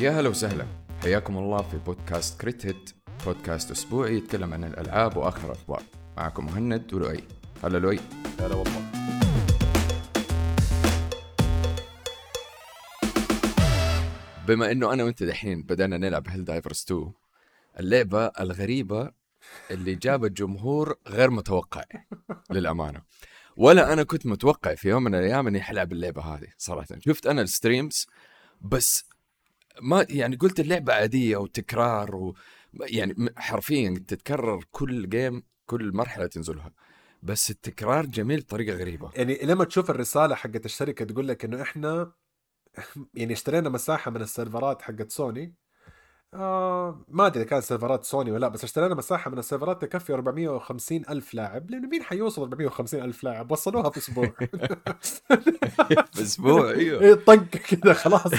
يا هلا وسهلا. حياكم الله في بودكاست كريت هيت. بودكاست أسبوعي يتكلم عن الألعاب وآخر الأخبار. معكم مهند ولؤي. هلا لؤي. هلا والله. بما إنه أنا وأنت دحين بدأنا نلعب هيل دايفرز 2 اللعبة الغريبة اللي جابت جمهور غير متوقع للأمانة. ولا أنا كنت متوقع في يوم من الأيام إني حلعب اللعبة هذه صراحة. شفت أنا ال streams بس ما يعني قلت اللعبة عادية وتكرار و يعني حرفيا تتكرر كل game كل مرحلة تنزلها بس التكرار جميل بطريقة غريبة. يعني لما تشوف الرسالة حقت الشركة تقول لك إنه إحنا يعني اشترينا مساحة من ال server ات حقت سوني آه ما أدري إذا كان server ات سوني ولا لا بس اشترينا مساحة من ال server ات تكفي 450 ألف لاعب. لأنه مين حيوصل 450 ألف لاعب؟ وصلوها في أسبوع. أسبوع أيوه. إيه، طق كذا خلاص.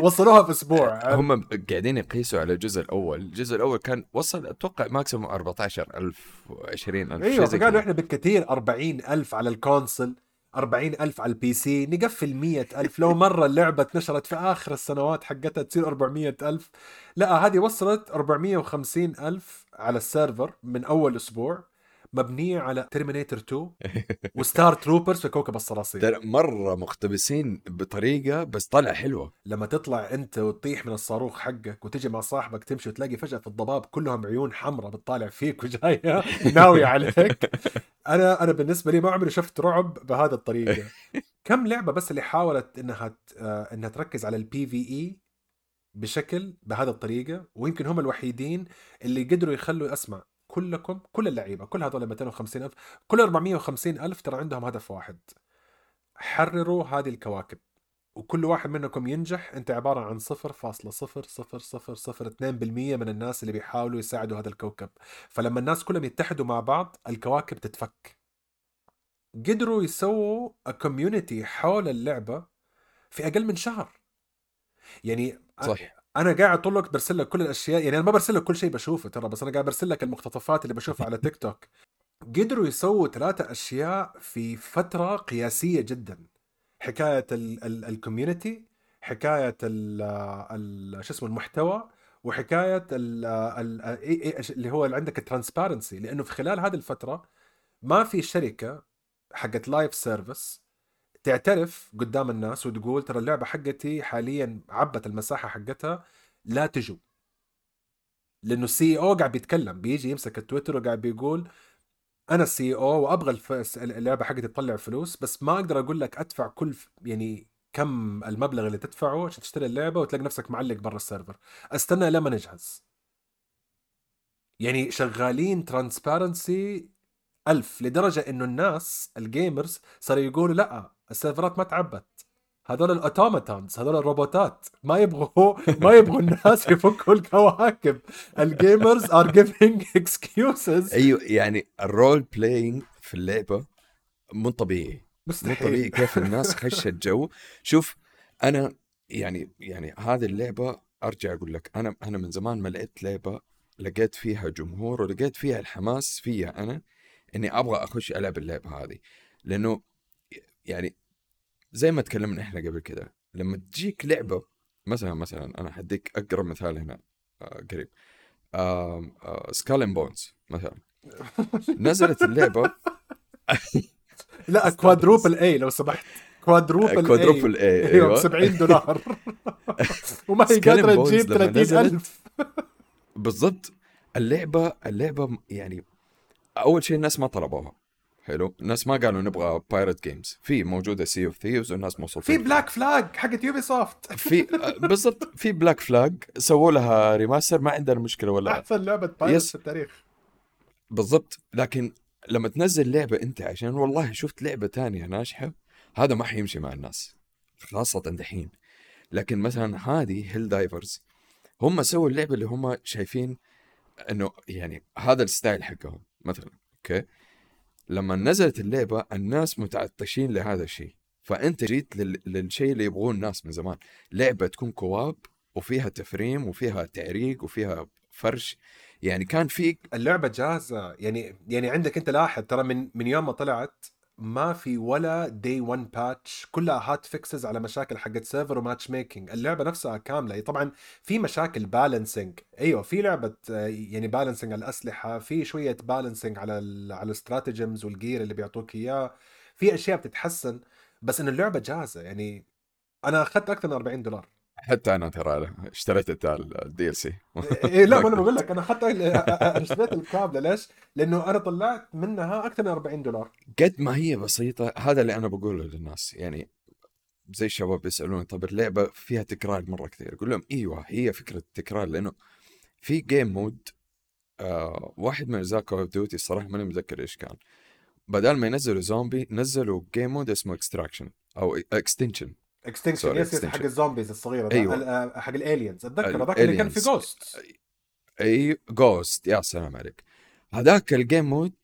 وصلوها في أسبوع. هم قاعدين يقيسوا على الجزء الأول، الجزء الأول كان وصل أتوقع maximum 14000 و20000 أيوه فقالوا إحنا بالكثير 40 ألف على ال console 40 ألف على ال PC نقفل 100 ألف. لو مرة اللعبة اتنشرت في آخر السنوات حقتها تصير 400 ألف. لا هذه وصلت 450 ألف على ال server من أول أسبوع مبنية على Terminator 2 و Starship Troopers في كوكب الصراصير. ترى مرة مقتبسين بطريقة بس طلع حلوة. لما تطلع أنت وتطيح من الصاروخ حقك وتجي مع صاحبك تمشي وتلاقي فجأة في الضباب كلهم عيون حمراء بتطالع فيك وجاية ناوية عليك. أنا أنا بالنسبة لي ما عمري شفت رعب بهذه الطريقة. كم لعبة بس اللي حاولت إنها ت- آه، إنها تركز على ال PvE بشكل بهذه الطريقة؟ ويمكن هم الوحيدين اللي قدروا يخلوا أسمع كلكم كل اللعيبة كل هذول 250 ألف كل 450 ألف ترى عندهم هدف واحد. حرروا هذه الكواكب. وكل واحد منكم ينجح أنت عبارة عن 0.000002% من الناس اللي بيحاولوا يساعدوا هذا الكوكب. فلما الناس كلهم يتحدوا مع بعض الكواكب تتفك. قدروا يسووا community حول اللعبة في أقل من شهر. يعني صح أنا قاعد طول الوقت برسل لك كل الأشياء يعني أنا ما برسل لك كل شيء بشوفه ترى بس أنا قاعد برسل لك المقتطفات اللي بشوفها على تيك توك قدروا يسووا ثلاثة أشياء في فترة قياسية جدا. ال- ال community ال شو اسمه المحتوى وحكاية ال ال اللي هو اللي عندك ال transparency لأنه في خلال هذه الفترة ما في شركة حقت live service تعترف قدام الناس وتقول ترى اللعبة حقتي حاليا عبت المساحة حقتها لا تجوا لأنه ال CEO قاعد بيتكلم بيجي يمسك التويتر وقاعد بيقول أنا ال CEO وأبغى اللعبة حقتي تطلع فلوس بس ما أقدر أقول لك أدفع كل يعني كم المبلغ اللي تدفعه عشان تشتري اللعبة وتلاقي نفسك معلق برا ال server. أستنى لما نجهز. يعني شغالين transparency ألف لدرجة إنه الناس ال gamers صاروا يقولوا لا ال server ات ما تعبت. هذول ال Automatons هذول الروبوتات. ما يبغوا ما يبغوا الناس يفكوا الكواكب ال gamers are giving excuses أيوه يعني ال role playing في اللعبة مو طبيعي. مو طبيعي مستحيل كيف الناس خشت جو. شوف أنا يعني يعني هذه اللعبة أرجع أقول لك أنا أنا من زمان ما لعبت لعبة لقيت فيها جمهور ولقيت فيها الحماس فيها أنا إني أبغى أخش ألعب اللعبة هذه. لأنه يعني زي ما تكلمنا إحنا قبل كده لما تجيك لعبة مثلا مثلا أنا حديك أقرب مثال هنا آه قريب. Skull Bones مثلا. نزلت اللعبة. لا quadruple A لو سمحت. quadruple quadruple A أيوه ب أيوه. 70 دولار. وما هي قادرة تجيب لما 30 نزلت. ألف. بالضبط. اللعبة اللعبة يعني أول شيء الناس ما طلبوها. حلو. الناس ما قالوا نبغى pirate games في موجودة Sea of Thieves والناس مبسوطين في Black Flag حقت Ubisoft في بالضبط في Black Flag سووا لها remaster ما عندنا مشكله ولا أحسن لعبة pirate yes. في التاريخ. بالضبط. لكن لما تنزل لعبة أنت عشان والله شفت لعبة تانية ناجحة هذا ما حيمشي مع الناس خاصة دحين. لكن مثلا هذه Helldivers هم سووا اللعبة اللي هم شايفين إنه يعني هذا ال style حقهم مثلا okay؟ لما نزلت اللعبة الناس متعطشين لهذا الشيء. فأنت جيت لل... للشيء اللي يبغوه الناس من زمان. لعبة تكون co-op وفيها تفريم وفيها تعريق وفيها فرش. يعني كان في اللعبة جاهزة. يعني يعني عندك أنت لاحظ ترى من من يوم ما طلعت ما في ولا day 1 patch كلها hot fixes على مشاكل حقت server و matchmaking اللعبة نفسها كاملة. طبعا في مشاكل balancing إيوه في لعبة آه، يعني balancing على الأسلحة في شوية balancing على ال على ال stratagems وال gear اللي بيعطوك إياه. في أشياء بتتحسن بس انه اللعبة جاهزة. يعني أنا أخذت أكثر من 40 دولار. حتى أنا ترى اشتريت ال DLC إيه لا ما أنا بقول لك أنا أنا اشتريت الكاملة. ليش؟ لأنه أنا طلعت منها أكثر من 40 دولار. قد ما هي بسيطة هذا اللي أنا بقوله للناس. يعني زي الشباب بيسالون طب اللعبة فيها تكرار مرة كثير؟ أقول لهم إيوه هي فكرة التكرار لأنه في game mode آه واحد من اجزاء Call of Duty الصراحه ماني متذكر إيش كان. بدل ما ينزلوا زومبي نزلوا game mode اسمه extraction أو extension extinction yes. حق ال zombies الصغيرة أيوة. أيوة. حق ال aliens أتذكر هذاك اللي كان في. Ghost أي Ghost يا سلام عليك. هذاك ال game mode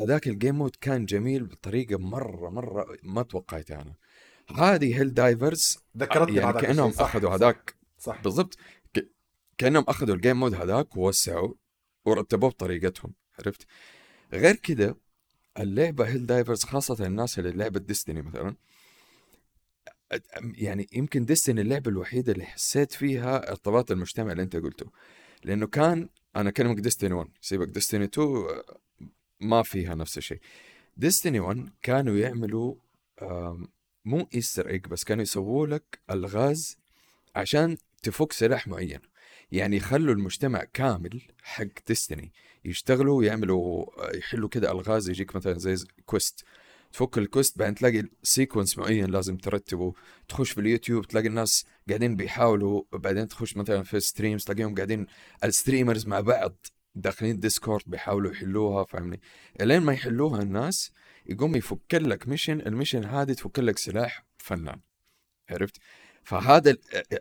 هذاك ال game mode كان جميل بطريقة مرة مرة ما توقعتها أنا. هذه Helldivers ذكرتني يعني كأنهم أخذوا هذاك. صح. بالضبط. كأنهم أخذوا ال game mode هذاك ووسعوا ورتبوه بطريقتهم. عرفت؟ غير كذا اللعبة Helldivers خاصة الناس اللي لعبت Destiny مثلا يعني يمكن Destiny اللعبة الوحيدة اللي حسيت فيها ارتباط المجتمع اللي أنت قلته. لأنه كان أنا أكلمك Destiny 1 سيبك Destiny 2 آه، ما فيها نفس الشيء. Destiny 1 كانوا يعملوا مو Easter egg بس كانوا يسووا لك ألغاز عشان تفك سلاح معين. يعني يخلوا المجتمع كامل حق Destiny يشتغلوا ويعملوا يحلوا كده ألغاز يجيك مثلا زي quest تفك ال quest بعدين تلاقي sequence معين لازم ترتبه. تخش في اليوتيوب تلاقي الناس قاعدين بيحاولوا بعدين تخش مثلا في streams تلاقيهم قاعدين ال streamers مع بعض داخلين Discord بيحاولوا يحلوها فاهمني؟ إلين ما يحلوها الناس يقوم يفك لك mission ال mission هذه تفك لك سلاح فنان. عرفت؟ فهذا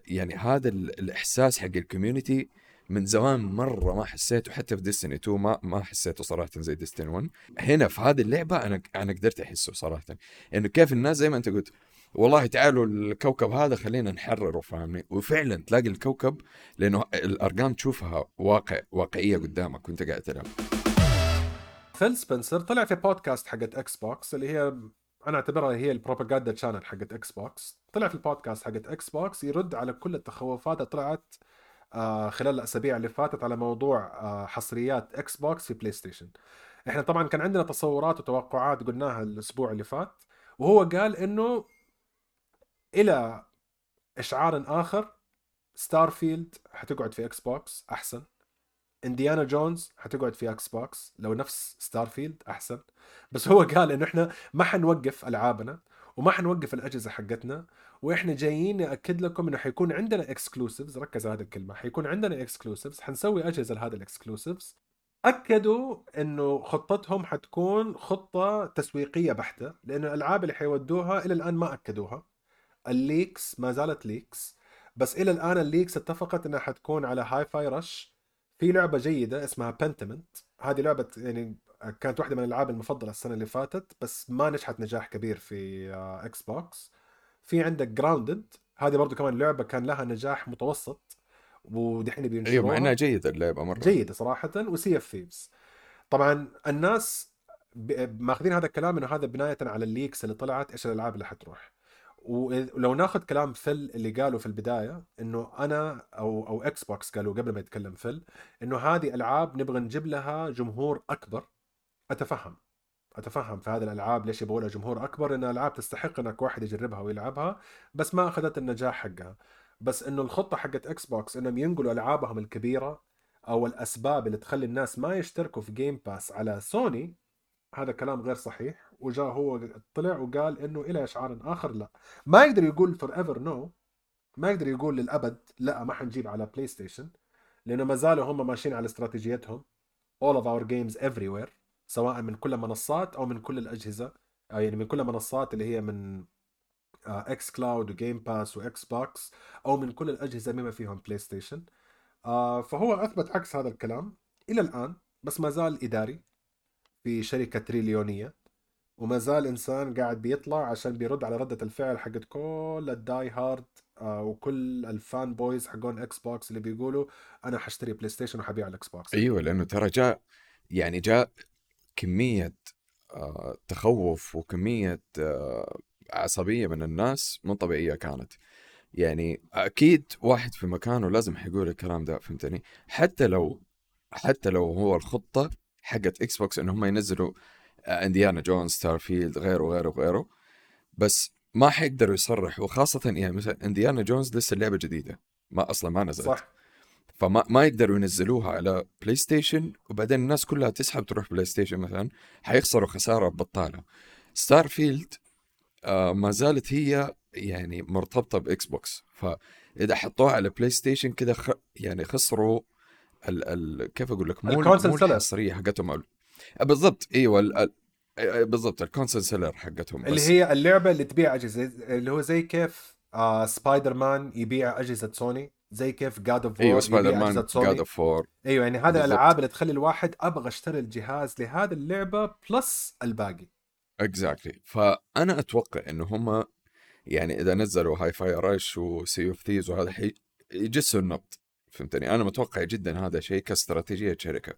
يعني هذا ال- الإحساس حق ال community من زمان مرة ما حسيته حتى في Destiny 2 ما ما حسيته صراحة زي Destiny 1 هنا في هذه اللعبة أنا أنا قدرت أحسه صراحة. إنه كيف الناس زي ما أنت قلت والله تعالوا الكوكب هذا خلينا نحرره فاهمني؟ وفعلا تلاقي الكوكب لأنه الأرقام تشوفها واقع واقعية قدامك وأنت قاعد تلعب. فيل سبنسر طلع في بودكاست حقت Xbox اللي هي أنا أعتبرها هي ال propaganda channel حقت Xbox طلع في البودكاست حقت Xbox يرد على كل التخوفات اللي طلعت خلال الأسابيع اللي فاتت على موضوع آه، حصريات Xbox في PlayStation إحنا طبعا كان عندنا تصورات وتوقعات قلناها الأسبوع اللي فات وهو قال إنه إلى إشعار آخر Starfield حتقعد في Xbox أحسن Indiana Jones حتقعد في Xbox لو نفس Starfield أحسن. بس هو قال إنه إحنا ما حنوقف ألعابنا وما حنوقف الأجهزة حقتنا وإحنا جايين نأكد لكم إنه حيكون عندنا exclusives ركز على هذه الكلمة. حيكون عندنا exclusives حنسوي أجهزة لهذا ال exclusives أكدوا إنه خطتهم حتكون خطة تسويقية بحتة لأنه الألعاب اللي حيودوها إلى الآن ما أكدوها. ال leaks ما زالت leaks بس إلى الآن ال leaks اتفقت إنها حتكون على Hi-Fi Rush في لعبة جيدة اسمها Pentiment هذه لعبة يعني كانت واحدة من الألعاب المفضلة السنة اللي فاتت بس ما نجحت نجاح كبير في آه، Xbox في عندك Grounded هذه برضو كمان لعبة كان لها نجاح متوسط ودحين أيوه مع بينشروها إنها جيدة اللعبة مرة. جيدة صراحة و Sea of Thieves طبعا الناس ماخذين هذا الكلام إنه هذا بناية على ال leaks اللي طلعت إيش الألعاب اللي حتروح. ولو ناخذ كلام فيل اللي قاله في البداية إنه أنا أو أو Xbox قالوا قبل ما يتكلم فيل إنه هذه ألعاب نبغى نجيب لها جمهور أكبر. أتفهم. أتفهم في هذه الألعاب ليش يبغوا لها جمهور أكبر لأن الألعاب تستحق إنك واحد يجربها ويلعبها بس ما أخذت النجاح حقها. بس إنه الخطة حقت Xbox إنهم ينقلوا ألعابهم الكبيرة أو الأسباب اللي تخلي الناس ما يشتركوا في Game Pass على سوني هذا كلام غير صحيح. وجاء هو طلع وقال إنه إلى إشعار آخر لا. ما يقدر يقول forever no ما يقدر يقول للأبد لا ما حنجيب على بلاي ستيشن لأنه ما زالوا هم ماشيين على استراتيجيتهم. All of our games everywhere. سواء من كل المنصات أو من كل الأجهزة أو يعني من كل المنصات اللي هي من إكس كلاود و Game Pass واكس بوكس أو من كل الأجهزة بما فيهم بلاي ستيشن آه فهو أثبت عكس هذا الكلام. إلى الآن بس ما زال إداري في شركة تريليونية وما زال إنسان قاعد بيطلع عشان بيرد على ردة الفعل حقت كل ال die hard آه وكل ال fan boys حقون إكس بوكس اللي بيقولوا أنا حاشتري بلاي ستيشن وحبيع الاكس بوكس أيوه لأنه ترى جاء يعني جاء كمية آه، تخوف وكمية آه، عصبية من الناس مو طبيعية كانت. يعني أكيد واحد في مكانه لازم حيقول الكلام ده فهمتني؟ حتى لو حتى لو هو الخطة حقت إكس بوكس ان هم ينزلوا انديانا جونز ستار فيلد غيره غيره غيره بس ما حيقدروا يصرحوا خاصة يعني مثلا انديانا جونز لسه اللعبة جديدة ما أصلا ما نزلت. صح. فما ما يقدروا ينزلوها على بلاي ستيشن وبعدين الناس كلها تسحب تروح بلاي ستيشن مثلا حيخسروا خسارة بطالة. ستار فيلد آه ما زالت هي يعني مرتبطة باكس بوكس فإذا حطوها على بلاي ستيشن كذا خ... يعني خسروا ال... ال... كيف أقول لك؟ مو مو. الحصرية حقتهم. آه، بالضبط. إيوه ال... ال... آه، بالضبط. ال console seller حقتهم اللي هي اللعبة اللي تبيع أجهزة اللي هو زي كيف آه سبايدر مان يبيع أجهزة سوني زي كيف God of أيوه War سبايدر مان God of War أيوه يعني بالضبط. الألعاب اللي تخلي الواحد أبغى أشتري الجهاز لهذه اللعبة plus الباقي. Exactly فأنا أتوقع انه هم يعني إذا نزلوا هاي فاي رش و Sea of Thieves وهذا حي يجسوا النبض. فهمتني؟ أنا متوقع جدا هذا شيء كاستراتيجية شركة.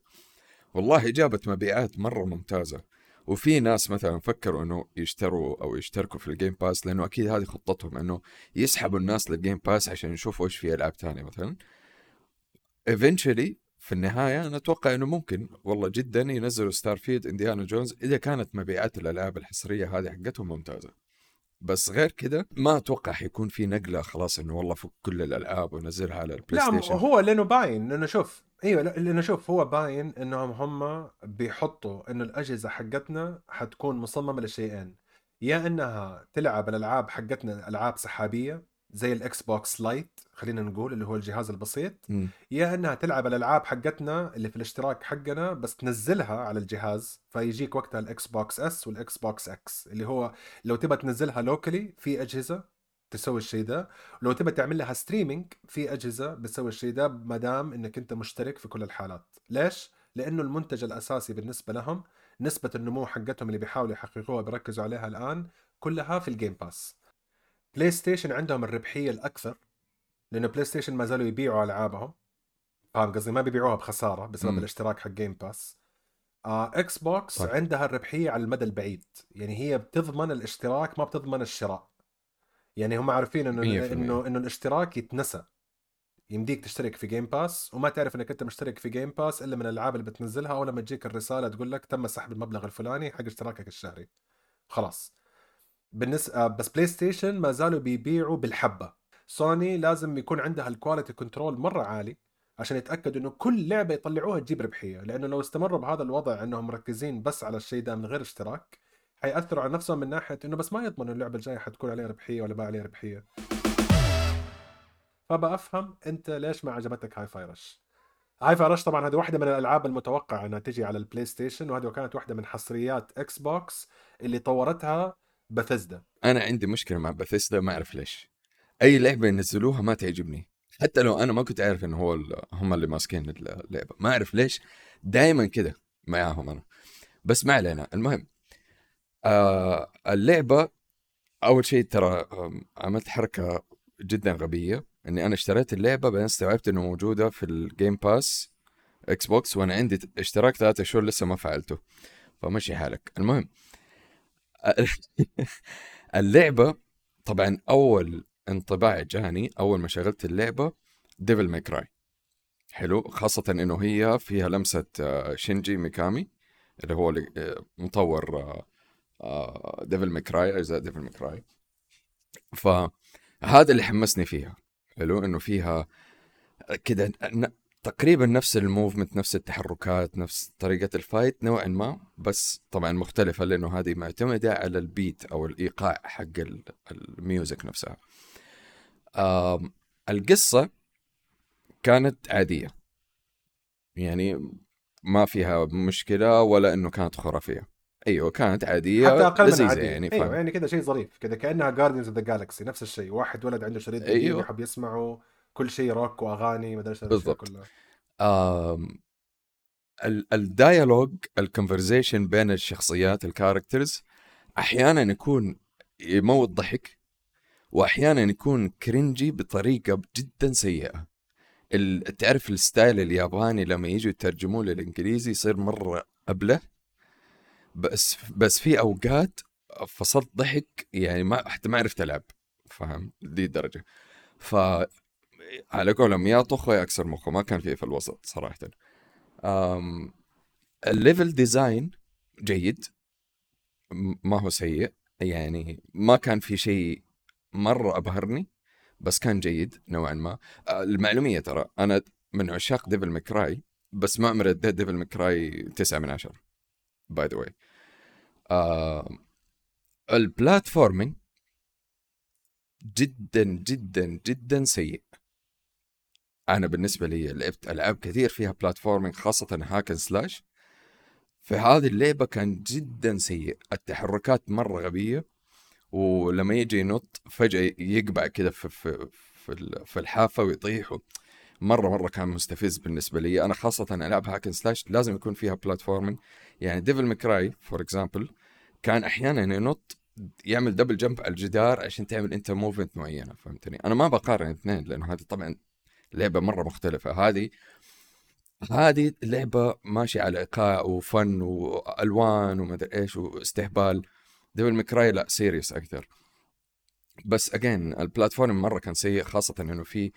والله جابت مبيعات مرة ممتازة. وفي ناس مثلا فكروا إنه يشتروا أو يشتركوا في ال Game Pass لأنه أكيد هذه خطتهم إنه يسحبوا الناس لل Game Pass عشان يشوفوا إيش في ألعاب ثانية مثلا. Eventually في النهاية أنا أتوقع إنه ممكن والله جدا ينزلوا ستار فيلد انديانا جونز إذا كانت مبيعات الألعاب الحصرية هذه حقتهم ممتازة. بس غير كده ما أتوقع حيكون في نقلة خلاص إنه والله فك كل الألعاب ونزلها على البلاي لا ستيشن هو لأنه باين لأنه شوف إيوه لا- لأنه شوف هو باين إنهم هم بيحطوا إنه الأجهزة حقتنا حتكون مصممة لشيئين يا إنها تلعب الألعاب حقتنا ألعاب سحابية زي الإكس بوكس لايت خلينا نقول اللي هو الجهاز البسيط مم. يا إنها تلعب الألعاب حقتنا اللي في الاشتراك حقنا بس تنزلها على الجهاز فيجيك وقتها الإكس بوكس إس والإكس بوكس إكس اللي هو لو تبى تنزلها locally في أجهزة تسوي الشيء ده. لو تبى تعمل لها streaming في أجهزة بتسوي الشيء ده ما دام إنك أنت مشترك في كل الحالات. ليش؟ لأنه المنتج الأساسي بالنسبة لهم نسبة النمو حقتهم اللي بيحاولوا يحققوها بيركزوا عليها الآن كلها في ال Game Pass بلاي ستيشن عندهم الربحية الأكثر لأنه بلاي ستيشن ما زالوا يبيعوا ألعابهم. فاهم قصدي؟ ما بيبيعوها بخسارة بسبب مم. الاشتراك حق Game Pass آه إكس بوكس. عندها الربحية على المدى البعيد. يعني هي بتضمن الاشتراك ما بتضمن الشراء. يعني هم عارفين إنه 100%. انه إنه الاشتراك يتنسى. يمديك تشترك في Game Pass وما تعرف إنك أنت مشترك في Game Pass إلا من الألعاب اللي بتنزلها أو لما تجيك الرسالة تقول لك تم سحب المبلغ الفلاني حق اشتراكك الشهري. خلاص. بالنسبة بس بلاي ستيشن ما زالوا بيبيعوا بالحبة. سوني لازم يكون عندها ال quality control مرة عالي عشان يتأكدوا إنه كل لعبة يطلعوها تجيب ربحية. لأنه لو استمروا بهذا الوضع إنهم مركزين بس على الشيء ده من غير اشتراك حيأثروا على نفسهم من ناحية إنه بس ما يضمنوا اللعبة الجاية حتكون عليها ربحية ولا ما عليها ربحية. فبقى أفهم أنت ليش ما عجبتك هاي فاي رش هاي فاي رش طبعا هذه واحدة من الألعاب المتوقعة إنها تجي على البلاي ستيشن وهذه كانت واحدة من حصريات إكس بوكس اللي طورتها بثزدا أنا عندي مشكلة مع بثزدا ما أعرف ليش. أي لعبة ينزلوها ما تعجبني. حتى لو أنا ما كنت عارف إنه هو هم اللي ماسكين اللعبة. ما أعرف ليش. دائما كده معاهم أنا. بس ما علينا. المهم آه اللعبة أول شيء ترى عملت حركه جدا غبية. إني أنا اشتريت اللعبة بعدين استوعبت إنه موجودة في ال Game Pass إكس بوكس وأنا عندي اشتراك ثلاثة شهور لسه ما فعلته. فمشي حالك. المهم اللعبة طبعا أول انطباع جاني أول ما شغلت اللعبة ديفل ماي كراي حلو. خاصة إنه هي فيها لمسة آه، شينجي ميكامي اللي هو آه، مطور ديفل ماي كراي أجزاء ديفل ماي كراي فهذا اللي حمسني فيها. حلو؟ إنه فيها كده تقريبا نفس ال movement نفس التحركات نفس طريقة ال fight نوعا ما بس طبعا مختلفة لأنه هذه معتمدة على ال beat أو الإيقاع حق ال- ال music نفسها. القصة كانت عادية. يعني ما فيها مشكلة ولا إنه كانت خرافية. أيوه كانت عادية حتى أقل من لذيذة عادي يعني أيوه يعني كذا شيء ظريف كذا كأنها Guardians of the Galaxy نفس الشيء. واحد ولد عنده شريط أيوه. يحب يسمعه كل شيء روك وأغاني ما أدري بالضبط. آم، ال- ال dialogue ال conversation بين الشخصيات ال characters أحيانا يكون يموت ضحك واحيانا يكون كرنجي بطريقة جدا سيئة. تعرف الستايل الياباني لما يجوا يترجموه للإنجليزي يصير مرة أبلة؟ بس بس في أوقات فصلت ضحك يعني ما حتى ما عرفت ألعب فاهم؟ دي الدرجة. ف على قولهم يا طخه يا أكسر مخه ما كان في في الوسط صراحة. أم... ال level design جيد ما هو سيء يعني ما كان في شيء مرة أبهرني بس كان جيد نوعا ما. آه، المعلومية ترى أنا من عشاق ديفل مكراي بس ما عمري اديت ديفل مكراي تسعة من عشرة by the way ال platforming جدا جدا جدا سيء. أنا بالنسبة لي لعبت ألعاب كثير فيها platforming خاصة hack and slash في هذه اللعبة كان جدا سيء. التحركات مرة غبية ولما يجي ينط فجأة يقبع كذا في في في, في الحافة ويطيح. مرة مرة كان مستفز بالنسبة لي. أنا خاصة العاب hack and slash لازم يكون فيها platforming يعني ديفل مكراي for example كان أحيانا ينط يعمل double jump على الجدار عشان تعمل أنت movement معينة فهمتني؟ أنا ما بقارن الاثنين لأنه هذه طبعا لعبة مرة مختلفة. هذه هذه لعبة ماشية على إيقاع وفن وألوان ومدري إيش واستهبال. ديفل مكراي لا serious أكثر. بس again ال platform مرة كان سيء خاصة إنه في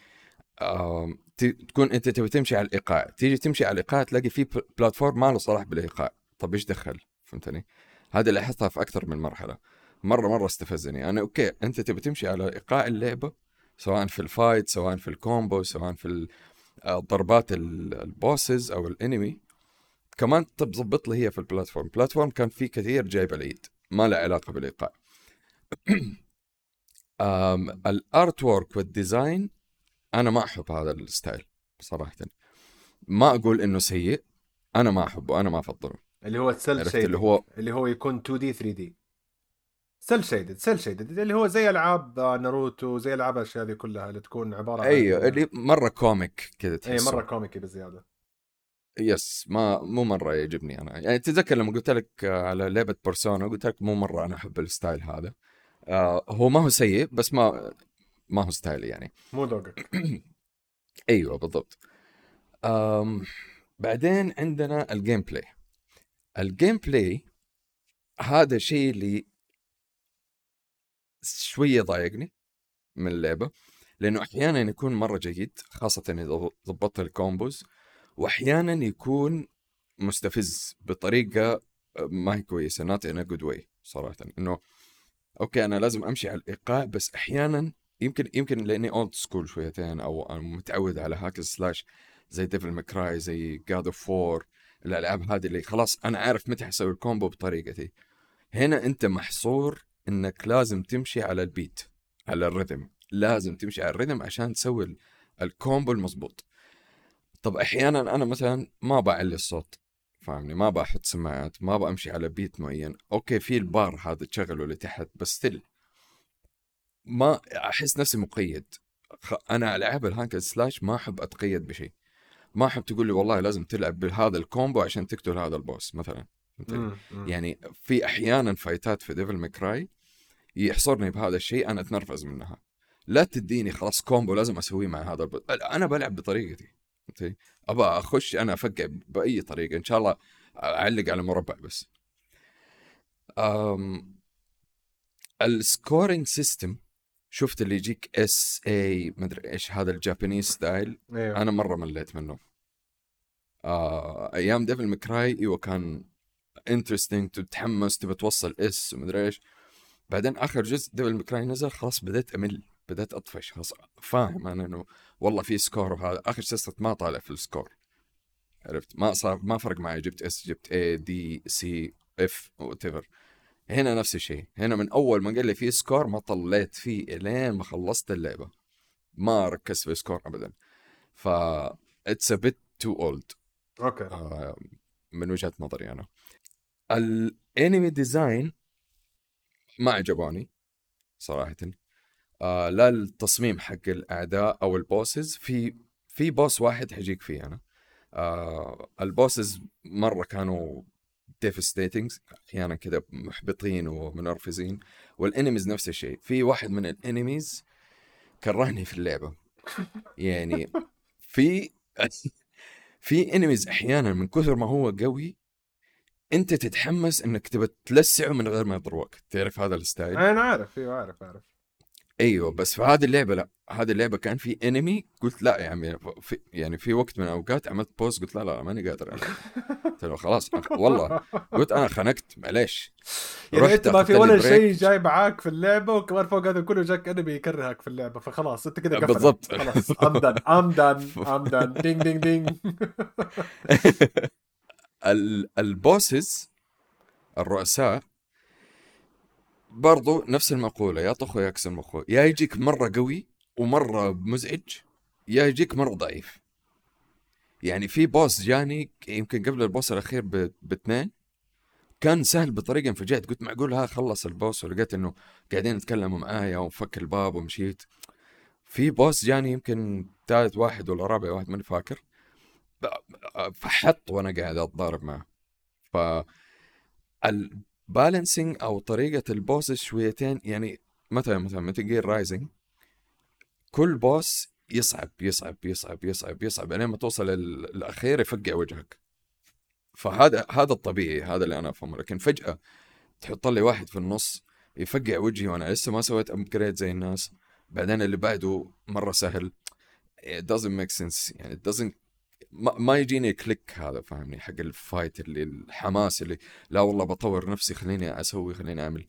تكون أنت تبي تمشي على الإيقاع. تيجي تمشي على الإيقاع تلاقي في بل- platform ما له صلاح بالإيقاع. طب إيش دخل؟ فهمتني؟ هذا لاحظتها في أكثر من مرحلة. مرة مرة استفزني. أنا okay أنت تبي تمشي على إيقاع اللعبة سواء في ال fight سواء في ال combo سواء في ال- آه، ال bosses أو ال enemy كمان تظبط لي هي في ال platform ال platform كان فيه كثير جايب العيد ما له علاقة بالإيقاع. ال artwork وال design أنا ما أحب هذا ال style صراحة. ما أقول إنه سيء أنا ما أحبه أنا ما أفضله. اللي هو ال cel shaded اللي هو اللي هو يكون 2D 3D cel shaded cel shaded اللي هو زي ألعاب ناروتو زي ألعاب الأشياء هذه كلها اللي تكون عبارة عن أيوه اللي مرة comic كذا اي تحسه. مره comicي بزيادة. yes ما مو مرة يعجبني أنا. يعني تتذكر لما قلت لك آه، على لعبة بيرسونا قلت لك مو مرة أنا أحب ال style هذا. آه هو ما هو سيء بس ما ما هو styleي يعني. مو ذوقك. أيوه بالضبط. آم بعدين عندنا ال gameplay ال gameplay هذا الشيء اللي شوية ضايقني من اللعبة لأنه أحيانا يكون مرة جيد خاصة إذا ضبطت ال combos واحيانا يكون مستفز بطريقة ما هي كويسة not in good way صراحة إنه okay أنا لازم أمشي على الإيقاع بس أحيانا يمكن يمكن لأني old school شويتين أو متعود على hack slash زي ديفل ماكراي زي جاد اوف فور الألعاب هذه اللي خلاص أنا عارف متى حسوي ال combo بطريقتي. هنا أنت محصور إنك لازم تمشي على ال beat على ال rhythm لازم تمشي على ال rhythm عشان تسوي ال- combo المضبوط طب أحيانا أنا مثلا ما بعلي الصوت فاهمني؟ ما بحط سماعات ما بمشي على beat معين. okay في البار هذا تشغله لتحت بس still ما أحس نفسي مقيد. أنا العاب ال hack and slash ما أحب أتقيد بشيء. ما أحب تقول لي والله لازم تلعب بهذا ال combo عشان تقتل هذا ال boss مثلا. يعني في أحيانا fightات في ديفل ماكراي يحصرني بهذا الشيء أنا أتنرفز منها. لا تديني خلاص combo لازم أسويه مع هذا الب... أنا بلعب بطريقتي؟ ابى أخش أنا أفقع بأي طريقة إن شاء الله أعلق على مربع بس. أم... ال scoring system شفت اللي يجيك S A مدري إيش هذا ال Japanese style؟ إيوه. أنا مرة مليت منه. آه أيام ديفل مكراي إيوه كان interesting تتحمس تبى توصل S ومدري إيش. بعدين آخر جزء ديفل مكراي نزل خلاص بديت أمل بديت أطفش خلاص فاهم أنا إنه والله في score وهذا. آخر شيء صرت ما طالع في ال score عرفت؟ ما صار ما فرق معي. جبت S جبت A D C F what هنا نفس الشيء. هنا من أول ما قال لي في score ما طليت فيه إلين ما خلصت اللعبة. ما ركزت في ال score ابدا. ف it's a bit too old okay. آه، من وجهة نظري أنا. ال enemy design ما عجبوني صراحة. آه لا التصميم حق الاعداء أو ال bosses. في في boss واحد حجيك فيه أنا. آه ال bosses مرة كانوا devastating أحيانا كذا محبطين ومنرفزين وال enemies نفس الشيء. في واحد من ال enemies كرهني في اللعبة. يعني في في enemies أحيانا من كثر ما هو قوي أنت تتحمس إنك تبى تلسعه من غير ما يضروك تعرف هذا ال style؟ أنا عارف أيوه عارف عارف أيوه بس في هذه اللعبة لا. هذه اللعبة كان في enemy قلت لا يا عمي في يعني في وقت من الأوقات عملت pause قلت لا لا ماني قادر أنا. قلت له خلاص والله قلت أنا خنقت معليش يعني أنت ما في ولا. شيء جاي معاك في اللعبة وكمان فوق هذا كله جاك انمي يكرهك في اللعبة فخلاص أنت كده قفلت. بالضبط. خلاص ام دان ام دان ام دان دينج دينج دينج ال- البوسز الرؤساء برضو نفس المقولة يا طخ يا كسر مخه يا يجيك مرة قوي ومرة مزعج يا يجيك مرة ضعيف. يعني في boss جاني يمكن قبل ال boss الأخير ب- باثنين كان سهل بطريقة انفجعت. قلت معقول ها خلص ال boss؟ ولقيت إنه قاعدين يتكلموا معايا وفك الباب ومشيت. في boss جاني يمكن ثالث واحد ولا رابع واحد ماني فاكر. فحط وأنا قاعد أتضارب معه. ف ال balancing أو طريقة ال bosses شويتين يعني مثلا مثلا Metal Gear Rising كل boss يصعب يصعب يصعب يصعب يصعب لين ما توصل لل- الاخير يفقع وجهك. فهذا هذا الطبيعي هذا اللي أنا أفهمه. لكن فجأة تحط لي واحد في النص يفقع وجهي وأنا لسه ما سويت upgrade زي الناس. بعدين اللي بعده مرة سهل. It doesn't make sense. يعني it doesn't ما, ما يجيني click هذا فاهمني حق ال fight اللي الحماس اللي لا والله بطور نفسي خليني أسوي خليني أعمل.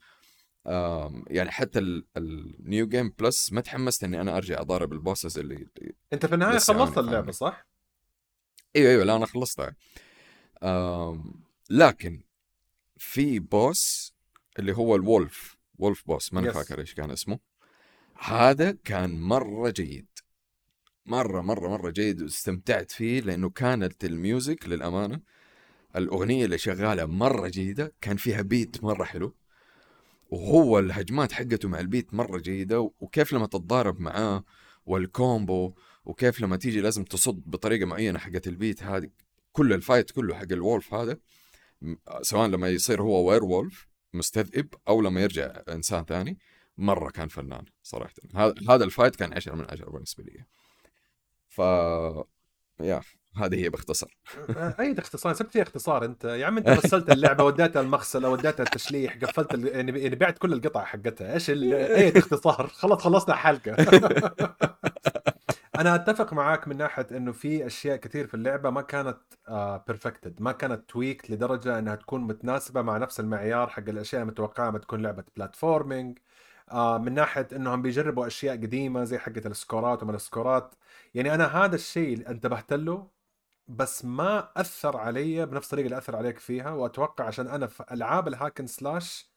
يعني حتى ال new game plus ما تحمست إني أنا أرجع أضارب ال bosses اللي أنت في النهاية خلصت اللعبة. صح؟ أيوه أيوه لا أنا خلصتها لكن في boss اللي هو ال wolf و wolf boss ماني Yes. فاكر إيش كان اسمه هذا كان مرة جيد مرة مرة مرة جيد واستمتعت فيه لأنه كانت ال music للأمانة الأغنية اللي شغالة مرة جيدة كان فيها beat مرة حلو وهو الهجمات حقته مع ال beat مرة جيدة وكيف لما تتضارب معاه وال combo وكيف لما تيجي لازم تصد بطريقة معينة حقت ال beat هذه كل ال fight كله حق ال wolf هذا سواء لما يصير هو werewolf مستذئب أو لما يرجع إنسان ثاني مرة كان فنان صراحة. هذا هذا ال fight كان 10 من 10 بالنسبة لي. ف yeah. هذه هي باختصار. أي اختصار سبت فيها اختصار أنت. يا عم أنت غسلت اللعبة وديتها المغسلة وديتها التشليح قفلت ال... يعني يعني بعت كل القطع حقتها. إيش ال... أي اختصار خلاص خلصنا حلقه أنا أتفق معاك من ناحية إنه في أشياء كثير في اللعبة ما كانت perfected ما كانت tweaked لدرجة إنها تكون متناسبة مع نفس المعيار حق الأشياء المتوقعة ما تكون لعبة platforming آه من ناحية إنهم بيجربوا أشياء قديمة زي حقة السكورات وما السكورات. يعني أنا هذا الشيء انتبهت له بس ما أثر علي بنفس الطريقة اللي أثر عليك فيها وأتوقع عشان أنا في ألعاب ال hack and slash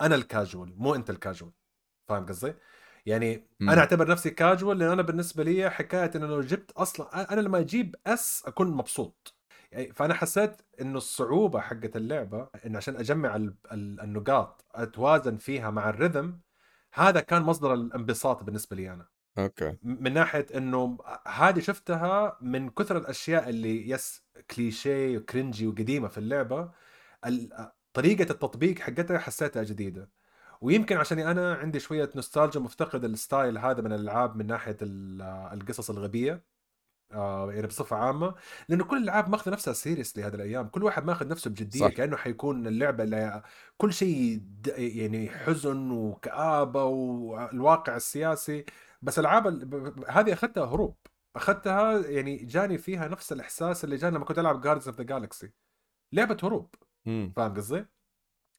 أنا الكاجوال مو أنت الكاجوال فاهم قصدي؟ يعني مم. أنا أعتبر نفسي كاجوال لأن أنا بالنسبة لي حكاية إنه لو جبت أصلا أنا لما أجيب S أكون مبسوط يعني فأنا حسيت إنه الصعوبة حقت اللعبة انه عشان أجمع ال- ال- النقاط أتوازن فيها مع ال rhythm هذا كان مصدر الانبساط بالنسبة لي أنا okay. من ناحية إنه هذه شفتها من كثر الأشياء اللي yes cliché و cringy وقديمة في اللعبة ال- طريقة التطبيق حقتها حسيتها جديدة. ويمكن عشان أنا عندي شوية نوستالجيا مفتقد ال style هذا من الألعاب من ناحية ال- القصص الغبية آه يعني بصفة عامة. لأنه كل الألعاب ماخذة نفسها seriously هذه الأيام. كل واحد ماخذ نفسه بجدية صح. كأنه حيكون اللعبة اللي كل شيء يعني حزن وكآبة والواقع السياسي. بس العاب ال- هذه أخذتها هروب. أخذتها يعني جاني فيها نفس الإحساس اللي جاني لما كنت ألعب Guardians of the Galaxy لعبة هروب. فاهم قصدي؟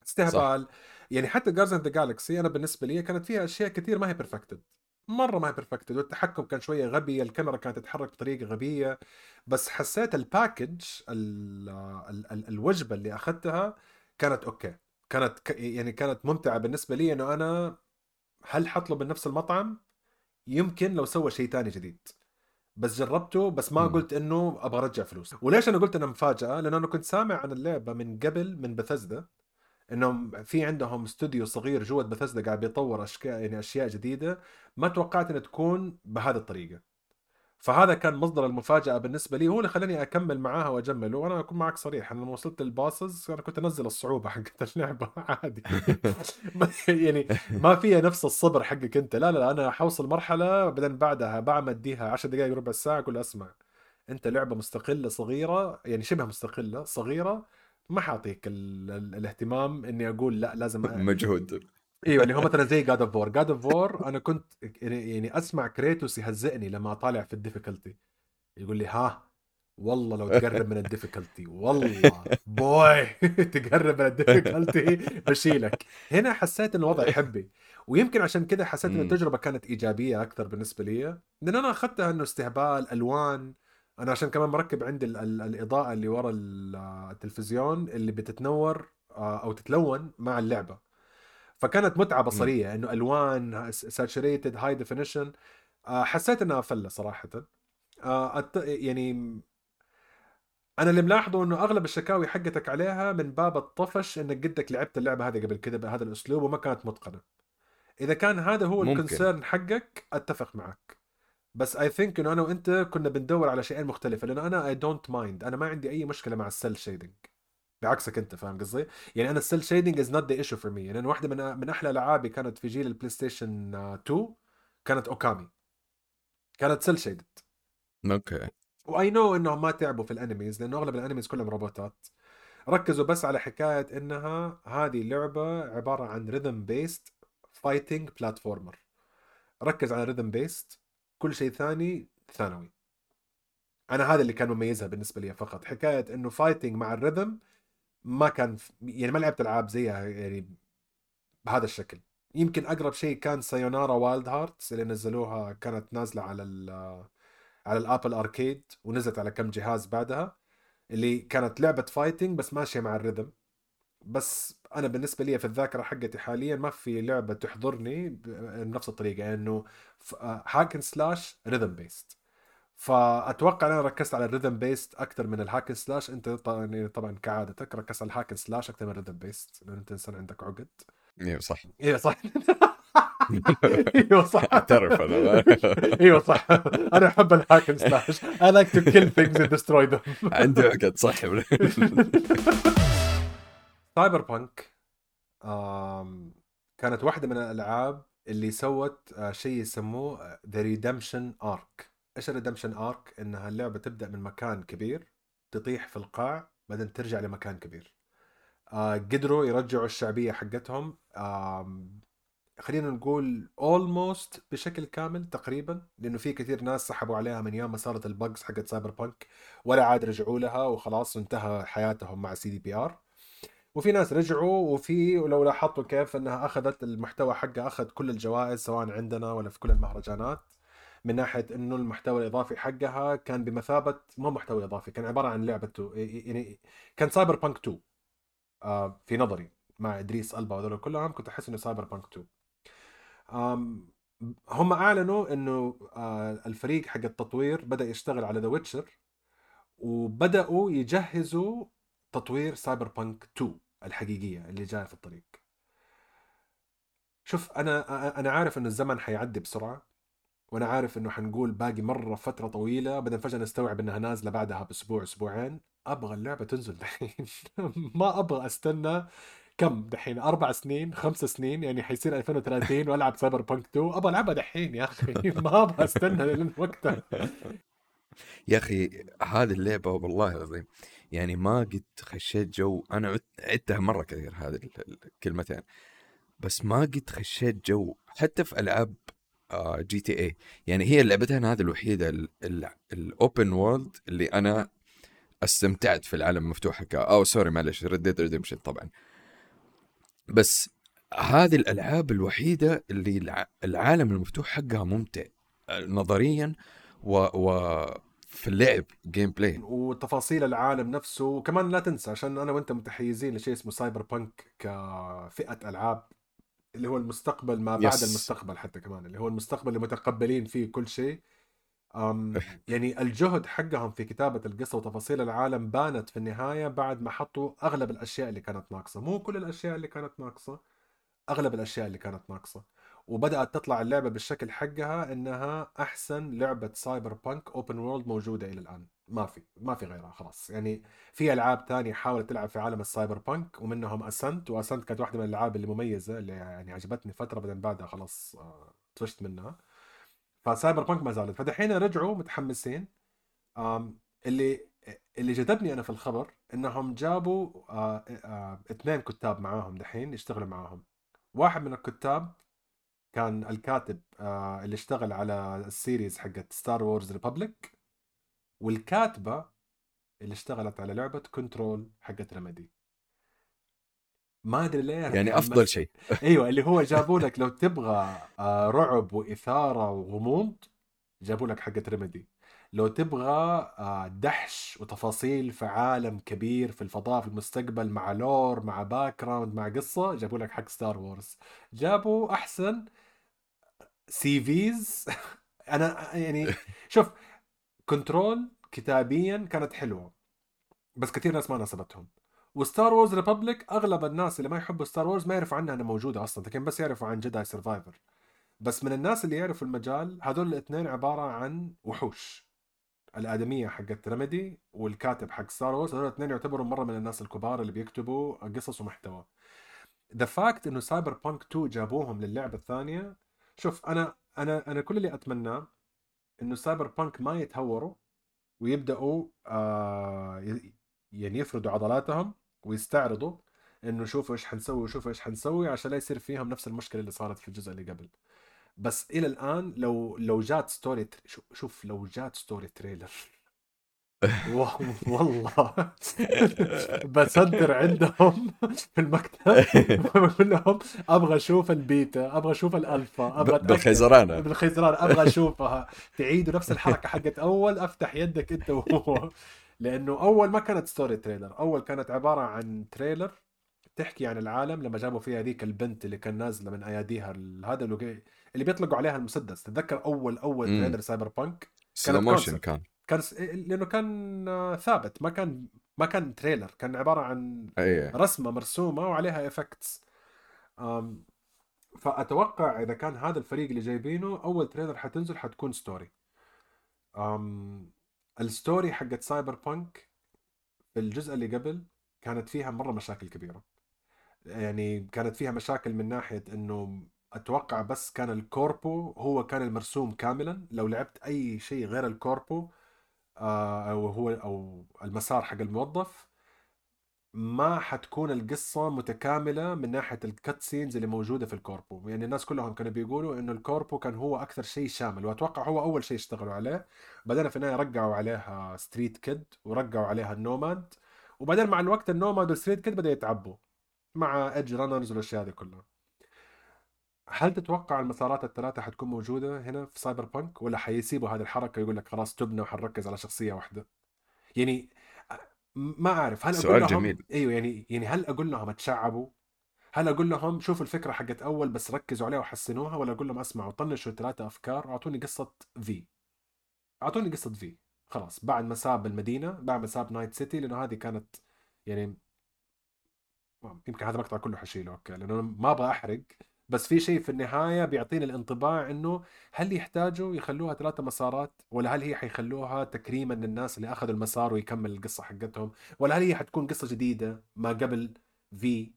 استهبال. يعني حتى Guardians of the Galaxy أنا بالنسبة لي كانت فيها أشياء كثير ما هي perfected مرة ما هي perfected والتحكم كان شوية غبي الكاميرا كانت تتحرك بطريقة غبية. بس حسيت ال package ال ال ال الوجبة اللي أخذتها كانت أوكي. كانت ك- يعني كانت ممتعة بالنسبة لي إنه أنا هل حطلب من نفس المطعم؟ يمكن لو سوى شيء تاني جديد. بس جربته بس ما مم. قلت إنه أبغى أرجع فلوس. وليش أنا قلت انها مفاجأة؟ لأنه أنا كنت سامع عن اللعبة من قبل من بثزدا إنهم في عندهم استوديو صغير جوة بثزدا قاعد بيطور اشياء يعني أشياء جديدة. ما توقعت إنها تكون بهذه الطريقة. فهذا كان مصدر المفاجأة بالنسبة لي هو اللي خلاني أكمل معاها وأجمل. وأنا أكون معك صريح أنا لما وصلت ال bosses أنا كنت أنزل الصعوبة حقت اللعبة عادي. يعني ما فيها نفس الصبر حقك أنت. لا لا لا أنا حوصل مرحلة بعدين بعدها بعمل اديها 10 دقائق ربع ساعة أقول أسمع أنت لعبة مستقلة صغيرة يعني شبه مستقلة صغيرة ما حاعطيك ال... ال... الاهتمام إني أقول لا لازم. مجهود. إيوه اللي هو مثلا زي God of War God of War أنا كنت يعني أسمع Kratos يهزئني لما اطالع في ال difficulty يقول لي ها والله لو تقرب من ال difficulty والله boy تقرب من ال difficulty بشيلك. هنا حسيت إنه الوضع حبي. ويمكن عشان كذا حسيت ان. التجربة كانت إيجابية أكثر بالنسبة لي لأن أنا أخذتها إنه استهبال ألوان. أنا عشان كمان مركب عندي ال- ال- الإضاءة اللي ورا ال- التلفزيون اللي بتتنور آه، أو تتلون مع اللعبة. فكانت متعة بصرية إنه ألوان saturated high definition حسيت إنها فلة صراحة. آه، يعني أنا اللي ملاحظه إنه أغلب الشكاوي حقتك عليها من باب الطفش إنك قدك لعبت اللعبة هذه قبل كذا بهذا الأسلوب وما كانت متقنة. إذا كان هذا هو. ال concern حقك أتفق معك. بس I think إنه أنا وأنت كنا بندور على شيئين مختلفة لأنه أنا I don't mind أنا ما عندي أي مشكلة مع ال cel shading بعكسك انت فاهم قصدي؟ يعني أنا ال cel shading is not the issue for me لأن واحدة من من أحلى العابي كانت في جيل ال PlayStation 2 كانت Okami كانت cel shaded okay. والـ I know إنهم ما تعبوا في ال enemies لأنه أغلب ال enemies كلهم روبوتات. ركزوا بس على حكاية إنها هذه لعبة عبارة عن rhythm based fighting platformer ركز على rhythm based كل شيء ثاني ثانوي. أنا هذا اللي كان مميزها بالنسبة لي فقط. حكاية إنه fighting مع ال rhythm ما كان يعني ما لعبت ألعاب زيها يعني بهذا الشكل. يمكن أقرب شيء كان Sayonara Wild Hearts اللي نزلوها كانت نازلة على ال على ال Apple Arcade ونزلت على كم جهاز بعدها اللي كانت لعبة fighting بس ماشية مع ال rhythm. بس أنا بالنسبة لي في الذاكرة حقتي حاليا ما في لعبة تحضرني بنفس الطريقة إنه hack and slash rhythm based فأتوقع أنا ركزت على ال rhythm based أكثر من ال hack and slash أنت يعني طبعا كعادتك ركزت على ال hack and slash أكثر من ال rhythm based لأن أنت إنسان عندك عقد. إيوه صح. إيوه صح. إيوه صح. أعترف أنا. إيوه صح. أنا أحب ال hack and slash I like to kill things and destroy them. عندي عقد صح. Cyberpunk كانت واحدة من الألعاب اللي سوت آه، شيء يسموه the redemption arc إيش ال redemption arc إنها اللعبة تبدأ من مكان كبير تطيح في القاع بعدين ترجع لمكان كبير. آه، قدروا يرجعوا الشعبية حقتهم. آم، خلينا نقول almost بشكل كامل تقريبا لأنه في كثير ناس سحبوا عليها من يوم ما صارت ال bugs حقت Cyberpunk ولا عاد رجعوا لها وخلاص انتهى حياتهم مع CDPR وفي ناس رجعوا وفي ولو لاحظتوا كيف إنها أخذت المحتوى حقها أخذ كل الجوائز سواء عندنا ولا في كل المهرجانات. من ناحية إنه المحتوى الإضافي حقها كان بمثابة مو محتوى إضافي كان عبارة عن لعبة يعني كان Cyberpunk 2 آه في نظري مع ادريس البا وهذول كلهم كنت أحس إنه Cyberpunk 2 آم، هم أعلنوا إنه آه الفريق حق التطوير بدأ يشتغل على The Witcher وبدأوا يجهزوا تطوير Cyberpunk 2 الحقيقية اللي جاية في الطريق. شوف أنا أنا عارف إنه الزمن حيعدي بسرعة وأنا عارف إنه حنقول باقي مرة فترة طويلة بعدين فجأة نستوعب إنها نازلة بعدها بأسبوع أسبوعين أبغى اللعبة تنزل دحين. ما أبغى أستنى كم دحين؟ أربع سنين خمس سنين يعني حيصير 2030 وألعب Cyberpunk 2 أبغى العبها دحين يا أخي. ما أبغى أستنى لين وقتها. يا أخي هذه اللعبة والله العظيم يعني ما قد خشيت جو. أنا عدت- عدتها مرة كثير هذه ال- ال- الكلمتين بس ما قد خشيت جو. حتى في ألعاب GTA يعني هي لعبتين هذه الوحيدة ال open world اللي أنا استمتعت في العالم المفتوح حقها أو sorry معلش Red Dead Redemption طبعا. بس هذه الألعاب الوحيدة اللي الع- العالم المفتوح حقها ممتع آه، نظريا و, و في اللعب gameplay وتفاصيل العالم نفسه وكمان لا تنسى عشان أنا وأنت متحيزين لشيء اسمه cyberpunk كفئه ألعاب. اللي هو المستقبل ما بعد yes. المستقبل حتى كمان اللي هو المستقبل اللي متقبلين فيه كل شيء. يعني الجهد حقهم في كتابة القصة وتفاصيل العالم بانت في النهاية بعد ما حطوا أغلب الأشياء اللي كانت ناقصة. مو كل الأشياء اللي كانت ناقصة أغلب الأشياء اللي كانت ناقصة. وبدأت تطلع اللعبة بالشكل حقها إنها أحسن لعبة cyberpunk open world موجودة إلى الآن. ما في ما في غيرها خلاص. يعني في ألعاب تانية حاولت تلعب في عالم ال cyberpunk ومنهم Ascent و Ascent كانت واحدة من الألعاب اللي مميزة اللي يعني عجبتني فترة بعدين بعدها خلاص آه، طفشت منها. ف Cyberpunk ما زالت. فدحين رجعوا متحمسين. اللي اللي جذبني أنا في الخبر إنهم جابوا آه آه اثنين كتاب معاهم دحين يشتغلوا معاهم. واحد من الكتاب كان الكاتب اللي اشتغل على ال series حقت Star Wars Republic والكاتبة اللي اشتغلت على لعبة Control حقت Remedy ما أدري ليه يعني أفضل شيء. أيوه اللي هو جابوا لك لو تبغى آه، رعب وإثارة وغموض جابوا لك حقت Remedy لو تبغى آه، دحش وتفاصيل في عالم كبير في الفضاء في المستقبل مع lore مع background مع قصة جابوا لك حق Star Wars جابوا أحسن CVs أنا يعني شوف Control كتابيا كانت حلوة بس كثير ناس ما ناسبتهم. و Star Wars Republic أغلب الناس اللي ما يحبوا Star Wars ما يعرفوا عنها إنها موجودة أصلا لكن بس يعرفوا عن Jedi Survivor بس من الناس اللي يعرفوا المجال هذول الاثنين عبارة عن وحوش. الآدمية حقت Remedy والكاتب حق Star Wars هذول الاثنين يعتبروا مرة من الناس الكبار اللي بيكتبوا قصص ومحتوى. the fact إنه Cyberpunk 2 جابوهم للعبة الثانية شوف أنا أنا أنا كل اللي أتمناه إنه Cyberpunk ما يتهوروا ويبدأوا آه يعني يفردوا عضلاتهم ويستعرضوا إنه شوفوا إيش حنسوي وشوفوا إيش حنسوي عشان لا يصير فيهم نفس المشكلة اللي صارت في الجزء اللي قبل. بس إلى الآن لو لو جات story شوف لو جات story trailer والله. بسنتر عندهم في المكتب. بقول لهم أبغى أشوف البيتا أبغى أشوف الألفا أبغى بالخيزران بالخيزران أبغى أشوفها. تعيدوا نفس الحركة حقت أول أفتح يدك أنت وهو. لأنه أول ما كانت story trailer أول كانت عبارة عن trailer تحكي عن العالم لما جابوا فيها ذيك البنت اللي كان نازلة من أياديها هذا اللي, بيطلقوا عليها المسدس. تتذكر أول أول trailer Cyberpunk كان motion كان. كان لأنه كان ثابت ما كان ما كان trailer كان عبارة عن أيه. رسمة مرسومة وعليها effects فأتوقع إذا كان هذا الفريق اللي جايبينه أول trailer حتنزل حتكون story ال story حقت سايبر بانك في الجزء اللي قبل كانت فيها مرة مشاكل كبيرة. يعني كانت فيها مشاكل من ناحية إنه أتوقع بس كان ال corpo هو كان المرسوم كاملا. لو لعبت أي شيء غير ال corpo آه، أو هو أو المسار حق الموظف ما حتكون القصة متكاملة من ناحية ال cutscenes اللي موجودة في ال corpo. يعني الناس كلهم كانوا بيقولوا إنه ال corpo كان هو أكثر شيء شامل وأتوقع هو أول شيء اشتغلوا عليه. بعدين في النهاية رجعوا عليها street kid ورجعوا عليها ال nomad وبعدين مع الوقت ال nomad وال street kid بدأ يتعبوا مع ايدج رانرز والأشياء هذه كلها. هل تتوقع المسارات الثلاثة حتكون موجودة هنا في سايبر بانك ولا حيسيبوا هذه الحركة يقول لك خلاص تبنى وحنركز على شخصية واحدة؟ يعني ما أعرف هل سؤال أقول لهم جميل. أيوه يعني يعني هل أقول لهم أتشعبوا؟ هل أقول لهم شوفوا الفكرة حقت أول بس ركزوا عليها وحسنوها ولا أقول لهم أسمعوا طنشوا ثلاثة أفكار واعطوني قصة في أعطوني قصة V خلاص بعد ما ساب المدينة بعد ما ساب نايت سيتي لأنه هذه كانت يعني يمكن هذا المقطع كله حشيله أوكي لأنه ما أبغى أحرق بس في شيء في النهاية بيعطيني الانطباع إنه هل يحتاجوا يخلوها ثلاثة مسارات؟ ولا هل هي حيخلوها تكريما للناس اللي أخذوا المسار ويكمل القصة حقتهم؟ ولا هل هي حتكون قصة جديدة ما قبل V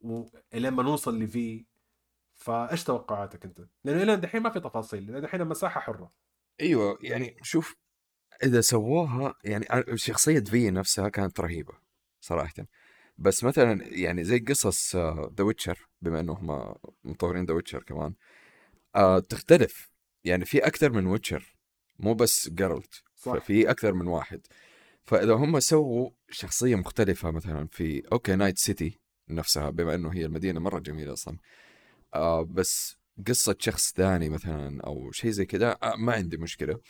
ولين ما نوصل ل V فإيش توقعاتك أنت؟ لأنه إلى دحين ما في تفاصيل لأن دحين المساحة حرة. أيوه يعني شوف إذا سووها يعني شخصية V نفسها كانت رهيبة صراحة. بس مثلا يعني زي قصص ذا ويتشر بما إنه هم مطورين ذا ويتشر كمان. آه تختلف. يعني في أكثر من ويتشر مو بس جيرالت ففي أكثر من واحد. فإذا هم سووا شخصية مختلفة مثلا في okay نايت سيتي نفسها بما إنه هي المدينة مرة جميلة أصلا. آه بس قصة شخص ثاني مثلا أو شيء زي كذا آه ما عندي مشكلة.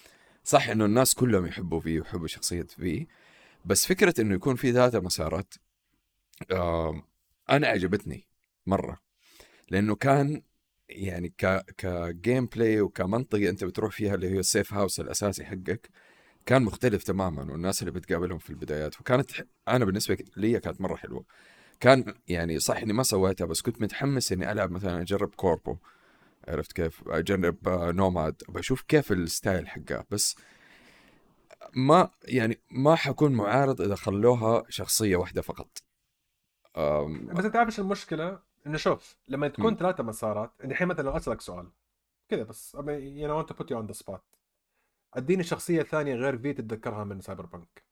صح إنه الناس كلهم يحبوا V ويحبوا شخصية V بس فكرة إنه يكون في ثلاثة مسارات آه أنا عجبتني مرة. لأنه كان يعني ك ك gameplay وكمنطقه أنت بتروح فيها اللي هي ال safe house الأساسي حقك كان مختلف تماما والناس اللي بتقابلهم في البدايات. وكانت أنا بالنسبة لي كانت مرة حلوة. كان يعني صح إني ما سويتها بس كنت متحمس إني ألعب مثلا أجرب corpo عرفت كيف؟ أجرب nomad بشوف كيف ال style حقه. بس ما يعني ما حكون معارض إذا خلوها شخصية واحدة فقط. بس أنت عارف المشكلة؟ إنه شوف لما تكون ثلاثة مسارات الحين مثلا لو أسألك سؤال كذا بس يعني to put you on the spot. أديني شخصية ثانية غير في تتذكرها من سايبر بانك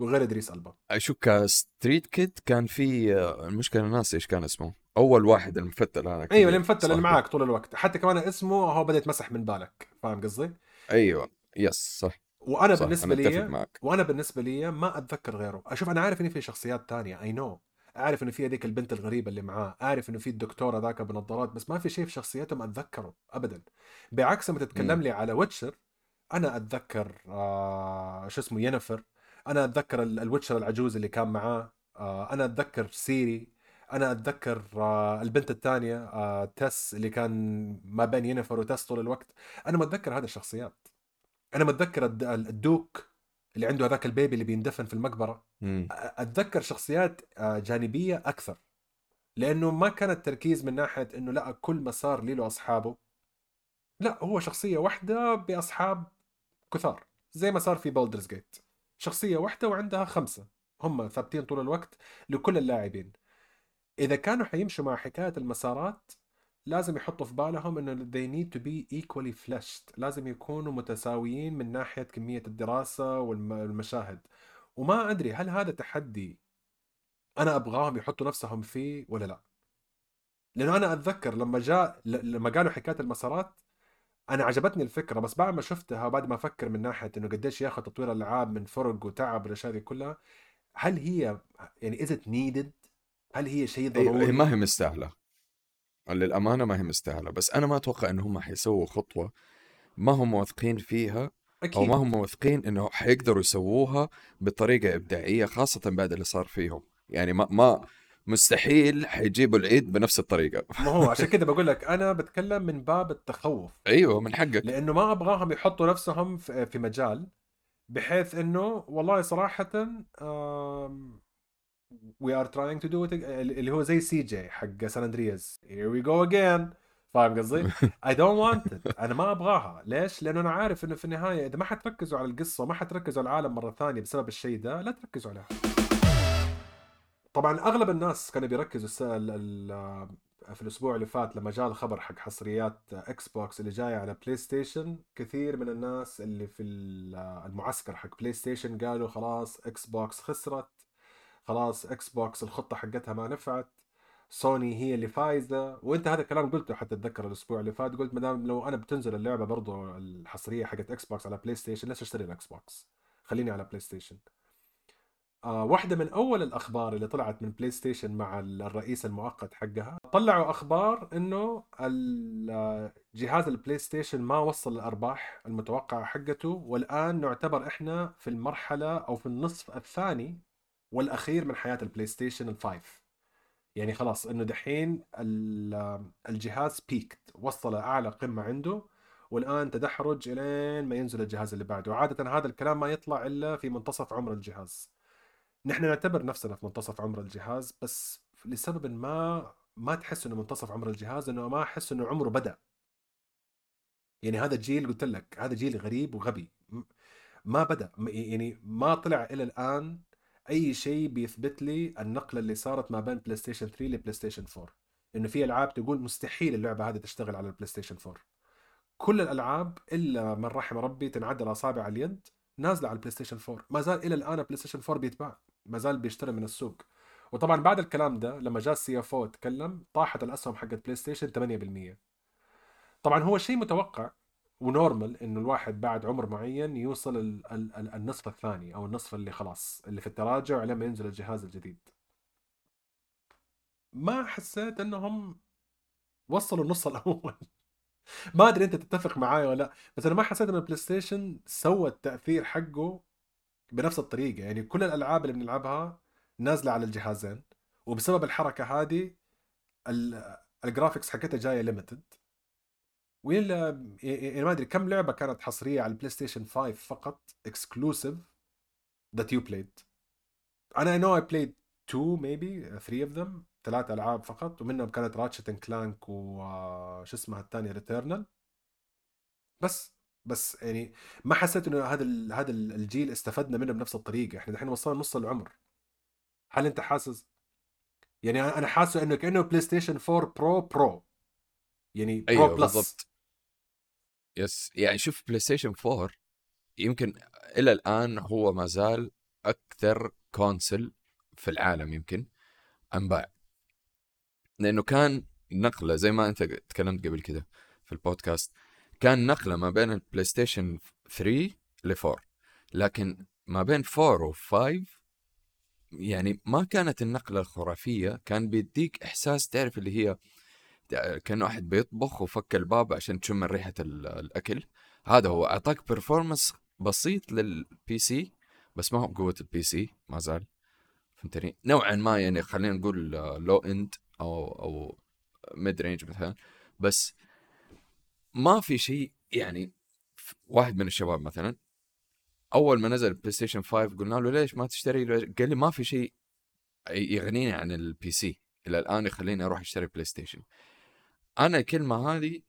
وغير إدريس ألبا. شو كستريت كيد كان في المشكلة ناس إيش كان اسمه. أول واحد المفتل هذا أيوه المفتل اللي معك طول الوقت. حتى كمان اسمه هو بدا يتمسح من بالك فاهم قصدي؟ أيوه يس صح. وأنا صح بالنسبة أتفق لي معك. وأنا بالنسبة لي ما أتذكر غيره. أشوف أنا عارف ان في شخصيات تانية I know عارف إنه في هذيك البنت الغريبة اللي معاه عارف إنه في الدكتور هذاك بنظارات بس ما في شيء في شخصيتهم أتذكره ابدا. بعكس لما تتكلم. لي على ويتشر أنا أتذكر آه شو اسمه ينيفر أنا أتذكر ال- الويتشر العجوز اللي كان معاه آه أنا أتذكر سيري. أنا أتذكر آه البنت الثانية آه تريس اللي كان ما بين ينيفر وتريس طول الوقت. أنا متذكر هذه الشخصيات. أنا متذكر الد- الدوك. اللي عنده هذاك البيبي اللي بيندفن في المقبرة مم. أتذكر شخصيات جانبية أكثر لأنه ما كان التركيز من ناحية إنه لا كل مسار له أصحابه لا هو شخصية واحدة بأصحاب كثار زي ما صار في بولدرز جيت شخصية واحدة وعندها خمسة هم ثابتين طول الوقت لكل اللاعبين إذا كانوا حيمشوا مع حكاية المسارات لازم يحطوا في بالهم إنه they need to be equally fleshed. لازم يكونوا متساويين من ناحية كمية الدراسة والم- والمشاهد. وما أدري هل هذا تحدي أنا أبغاهم يحطوا نفسهم فيه ولا لا. لأنه أنا أتذكر لما جاء لما قالوا حكاية المسارات أنا عجبتني الفكرة بس بعد ما شفتها وبعد ما أفكر من ناحية إنه قديش ياخذ تطوير الألعاب من فرق وتعب والأشياء دي كلها هل هي يعني از ات نيدد هل هي شيء ضروري؟ ما هي مستاهلة. للأمانة ما هي مستاهلة بس أنا ما أتوقع إن هم حيسووا خطوة ما هم واثقين فيها أو أكيد. ما هم واثقين إنه حيقدروا يسووها بطريقة إبداعية خاصة بعد اللي صار فيهم. يعني ما ما مستحيل حيجيبوا العيد بنفس الطريقة. ما هو عشان كده بقول لك أنا بتكلم من باب التخوف. أيوه من حقك. لأنه ما أبغاهم يحطوا نفسهم في مجال بحيث إنه والله صراحة we are trying to do اللي هو زي سي جي حق سان اندرياس here we go again فاهم قصدي؟ I don't want أنا ما أبغاها. ليش؟ لأنه أنا عارف إنه في النهاية إذا ما حتركزوا على القصة وما حتركزوا على العالم مرة ثانية بسبب الشيء ده لا تركزوا عليها. طبعا أغلب الناس كانوا بيركزوا ال- ال- في الأسبوع اللي فات لما جاء الخبر حق حصريات إكس بوكس اللي جاية على بلاي ستيشن كثير من الناس اللي في ال- المعسكر حق بلاي ستيشن قالوا خلاص إكس بوكس خسرت. خلاص إكس بوكس الخطة حقتها ما نفعت سوني هي اللي فايزة وانت هذا الكلام قلته حتى أتذكر الأسبوع اللي فات قلت مدام لو أنا بتنزل اللعبة برضو الحصرية حقت إكس بوكس على بلاي ستيشن ليش أشتري الاكس بوكس خليني على بلاي ستيشن آه واحدة من أول الأخبار اللي طلعت من بلاي ستيشن مع ال- الرئيس المؤقت حقها طلعوا ال- آه، جهاز البلاي ستيشن ما وصل الأرباح المتوقعة حقته والآن نعتبر إحنا في المرحلة أو في النصف الثاني والأخير من حياة البلاي ستيشن ال five. يعني خلاص إنه دحين ال- الجهاز peaked وصل أعلى قمة عنده والآن تدحرج إلين ما ينزل الجهاز اللي بعده. وعادة هذا الكلام ما يطلع إلا في منتصف عمر الجهاز. نحن نعتبر نفسنا في منتصف عمر الجهاز بس لسبب ما ما تحس إنه منتصف عمر الجهاز إنه ما أحس إنه عمره بدأ. يعني هذا الجيل قلت لك هذا جيل غريب وغبي. ما بدأ. يعني ما طلع إلى الآن أي شيء بيثبت لي النقلة اللي صارت ما بين بلاي ستيشن 3 لبلاي ستيشن 4 إنه في ألعاب تقول مستحيل اللعبة هذه تشتغل على البلاي ستيشن 4 كل الألعاب إلا من رحم ربي تنعد على أصابع اليد نازلة على البلاي ستيشن 4 ما زال إلى الآن البلاي ستيشن 4 بيتباع. ما زال بيشتري من السوق. وطبعا بعد الكلام ده لما جاء ال CFO تكلم طاحت الأسهم حقت بلاي ستيشن 8% طبعا هو شيء متوقع و normal إنه الواحد بعد عمر معين يوصل ال ال ال النصف الثاني أو النصف اللي خلاص اللي في التراجع لما ينزل الجهاز الجديد. ما حسيت إنهم وصلوا النص الأول. ما أدري أنت تتفق معاي ولا لأ بس أنا ما حسيت إن البلاي ستيشن سوى التاثير حقه بنفس الطريقة. يعني كل الألعاب اللي بنلعبها نازلة على الجهازين وبسبب الحركة هذه ال- ال graphics حقتها جاية limited ولا يعني ما أدري كم لعبة كانت حصرية على البلاي ستيشن 5 فقط exclusive that you played. أنا I know I played two maybe three of them ثلاث ألعاب فقط ومنهم كانت Ratchet and Clank وش اسمها الثانية Returnal بس بس يعني ما حسيت إنه هذا ال- هذا ال- الجيل استفدنا منه بنفس الطريقة. إحنا الحين وصلنا نص العمر. هل أنت حاسس؟ يعني أنا حاسه إنه كأنه بلاي ستيشن 4 Pro Pro يعني Pro أيوه plus بالضبط. yes يعني شوف بلاي ستيشن 4 يمكن إلى الآن هو ما زال أكثر console في العالم يمكن أنباع. لأنه كان نقلة زي ما أنت تكلمت قبل كده في البودكاست كان نقلة ما بين البلاي ستيشن 3 ل 4 لكن ما بين 4 و 5 يعني ما كانت النقلة الخرافية كان بيديك إحساس تعرف اللي هي كان واحد بيطبخ وفك الباب عشان تشم ريحة ال- الأكل. هذا هو أعطاك performance بسيط لل PC بس ما هو بقوة ال PC ما زال. فهمتني؟ نوعا ما يعني خلينا نقول low end أو أو mid range مثلا. بس ما في شيء يعني واحد من الشباب مثلا أول ما نزل البلاي ستيشن 5 قلنا له ليش ما تشتري؟ قال لي ما في شيء يغنيني عن ال PC إلى الآن يخليني أروح أشتري بلاي ستيشن أنا الكلمة هذه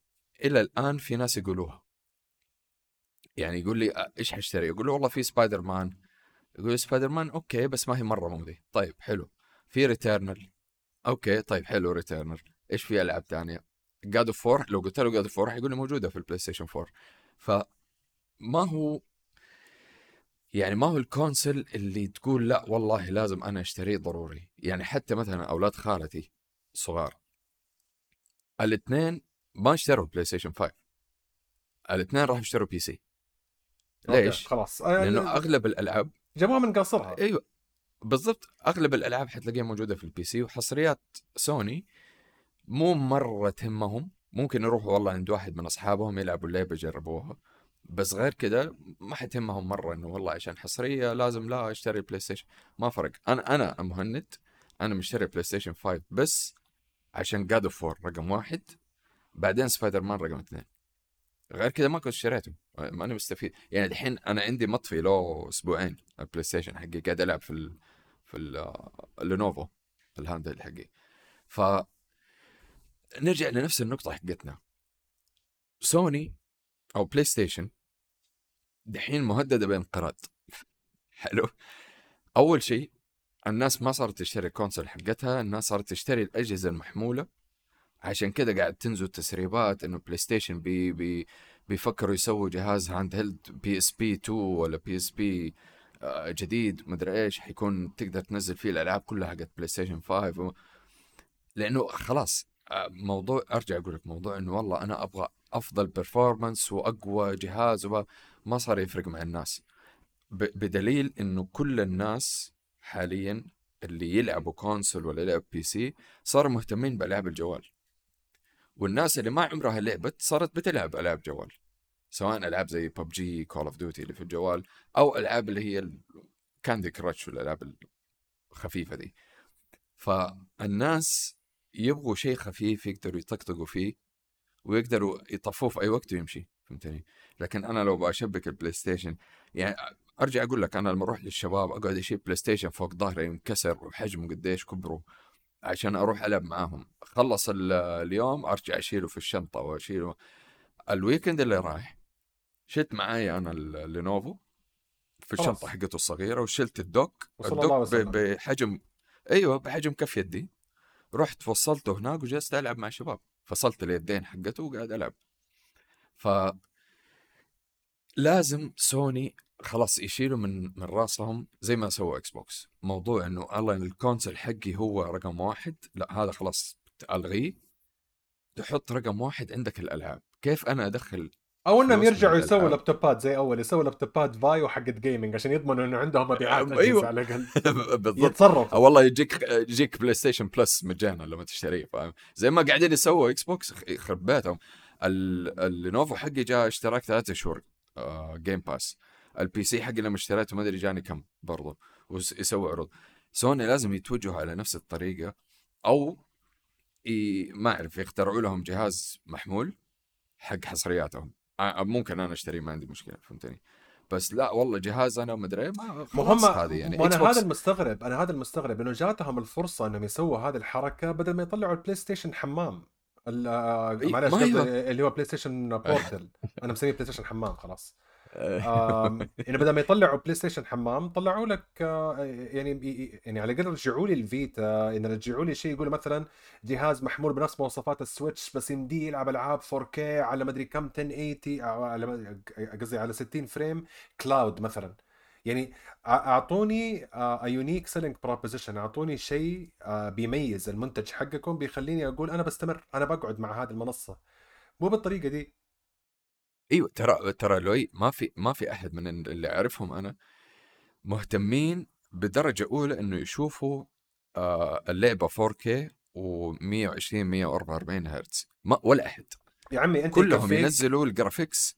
إلى الآن في ناس يقولوها. يعني يقول لي "أ- إيش حاشتري يقول له والله في سبايدر مان يقول لي Spider-Man okay بس ما هي مرة مو ذي طيب حلو. في Returnal. okay طيب حلو Returnal. إيش في ألعاب ثانية God of War 4 لو قلت له God of War 4 حيقول لي موجودة في البلاي ستيشن 4 فما هو يعني ما هو ال console اللي تقول لا والله لازم أنا أشتريه ضروري. يعني حتى مثلا أولاد خالتي صغار. الاثنين ما اشتروا بلاي ستيشن 5 الاثنين راح يشتروا PC ليش؟ خلاص. آه، لأنه أغلب الألعاب جابوها من قاصرها أيوه بالضبط. أغلب الألعاب حتلاقيها موجودة في ال PC وحصريات سوني مو مرة تهمهم. ممكن يروحوا والله عند واحد من أصحابهم يلعبوا اللعبة يجربوها بس غير كده ما حتهمهم مرة إنه والله عشان حصرية لازم لا أشتري بلاي ستيشن ما فرق. أنا أنا مهند أنا مشتري بلاي ستيشن 5 بس عشان God of War 4 رقم واحد بعدين سبايدر مان رقم اثنين. غير كده ما كنت اشتريته ماني مستفيد. يعني الحين أنا عندي مطفي له أسبوعين البلاي ستيشن حقي قاعد ألعب في ال... في ال... ال Lenovo ال hand حقي. ف نرجع لنفس النقطة حقتنا. سوني أو بلاي ستيشن دحين مهددة بانقراض. حلو؟ أول شيء الناس ما صارت تشتري ال console حقتها الناس صارت تشتري الأجهزة المحمولة عشان كده قاعد تنزل تسريبات إنه بلاي ستيشن بي بي بيفكروا يسووا جهاز handheld PSP 2 ولا PSP جديد مدري إيش حيكون تقدر تنزل فيه الألعاب كلها حقت بلاي ستيشن 5 و... لأنه خلاص آه، موضوع أرجع أقول لك موضوع إنه والله أنا أبغى أفضل performance وأقوى جهاز وما ما صار يفرق مع الناس. بدليل إنه كل الناس حاليا اللي يلعبوا console ولا يلعب PC صاروا مهتمين بألعاب الجوال. والناس اللي ما عمرها لعبت صارت بتلعب ألعاب جوال سواء ألعاب زي PUBG Call of Duty اللي في الجوال أو ألعاب اللي هي Candy Crush والألعاب الخفيفة دي. فالناس يبغوا شيء خفيف يقدروا يطقطقوا فيه ويقدروا يطفوه في أي وقت ويمشي فهمتني؟ لكن أنا لو بشبك البلاي ستيشن يعني أرجع أقول لك أنا لما أروح للشباب أقعد أشيل بلاي ستيشن فوق ظهري ينكسر وحجمه قديش كبره عشان أروح ألعب معاهم. خلص ال- اليوم أرجع أشيله في الشنطة وأشيله. ال weekend اللي رايح شلت معايا أنا ال- ال Lenovo في. الشنطة حقته الصغيرة وشلت ال dock. ال dock. بحجم أيوه بحجم كف يدي. رحت وصلته هناك وجلست ألعب مع الشباب. فصلت اليدين حقته وقاعد ألعب. ف لازم سوني خلاص يشيلوا من من راسهم زي ما سووا Xbox موضوع إنه الله إن ال console حقي هو رقم واحد لا هذا خلاص ألغيه. تحط رقم واحد عندك الألعاب. كيف أنا أدخل أو إنهم يرجعوا يسووا. لابتوبات زي أول يسووا لابتوبات VAIO حقت gaming عشان يضمنوا إنه عندهم مبيعات أيوة. على الأقل. بالضبط. يتصرفوا. أو والله يجيك يجيك بلاي ستيشن Plus مجانا لما تشتريه فاهم؟ زي ما قاعدين يسووا Xbox يخرب بيتهم. ال- اللينوفو حقي جاء اشتراك ثلاثة شهور آه Game Pass ال PC حقي لما اشتريته ما أدري جاني كم برضه ويسوي عروض. سوني لازم يتوجهوا على نفس الطريقة أو ي... ما أعرف يخترعوا لهم جهاز محمول حق حصرياتهم. ممكن أنا أشتريه ما عندي مشكلة فهمتني؟ بس لا والله جهاز أنا ومدري إيه، ما خلاص هذه يعني وأنا هذا المستغرب أنا هذا المستغرب إنه جاتهم الفرصة إنهم يسووا هذه الحركة بدل ما يطلعوا البلاي ستيشن حمام معلش ما. اللي هو بلاي ستيشن Portal أنا مسميه بلاي ستيشن حمام خلاص. يعني بدل ما يطلعوا بلاي ستيشن حمام طلعوا لك آه، يعني يعني على الأقل رجعوا لي الفيتا. إن رجعوا لي شيء يقولوا مثلا جهاز محمول بنفس مواصفات السويتش بس يمديه يلعب ألعاب 4K على مدري كم 1080 أو على قصدي على 60 frame cloud مثلا. يعني أعطوني unique selling proposition أعطوني شيء بيميّز المنتج حقكم بيخليني أقول أنا بستمر أنا بقعد مع هذه المنصة. مو بالطريقة دي. أيوه ترى ترى لوي ما في ما في أحد من اللي أعرفهم أنا مهتمين بدرجة أولى إنه يشوفوا آه اللعبة 4K و120 144 هرتز. ما ولا أحد. يا عمي أنت كلهم يكفيك ينزلوا ال graphics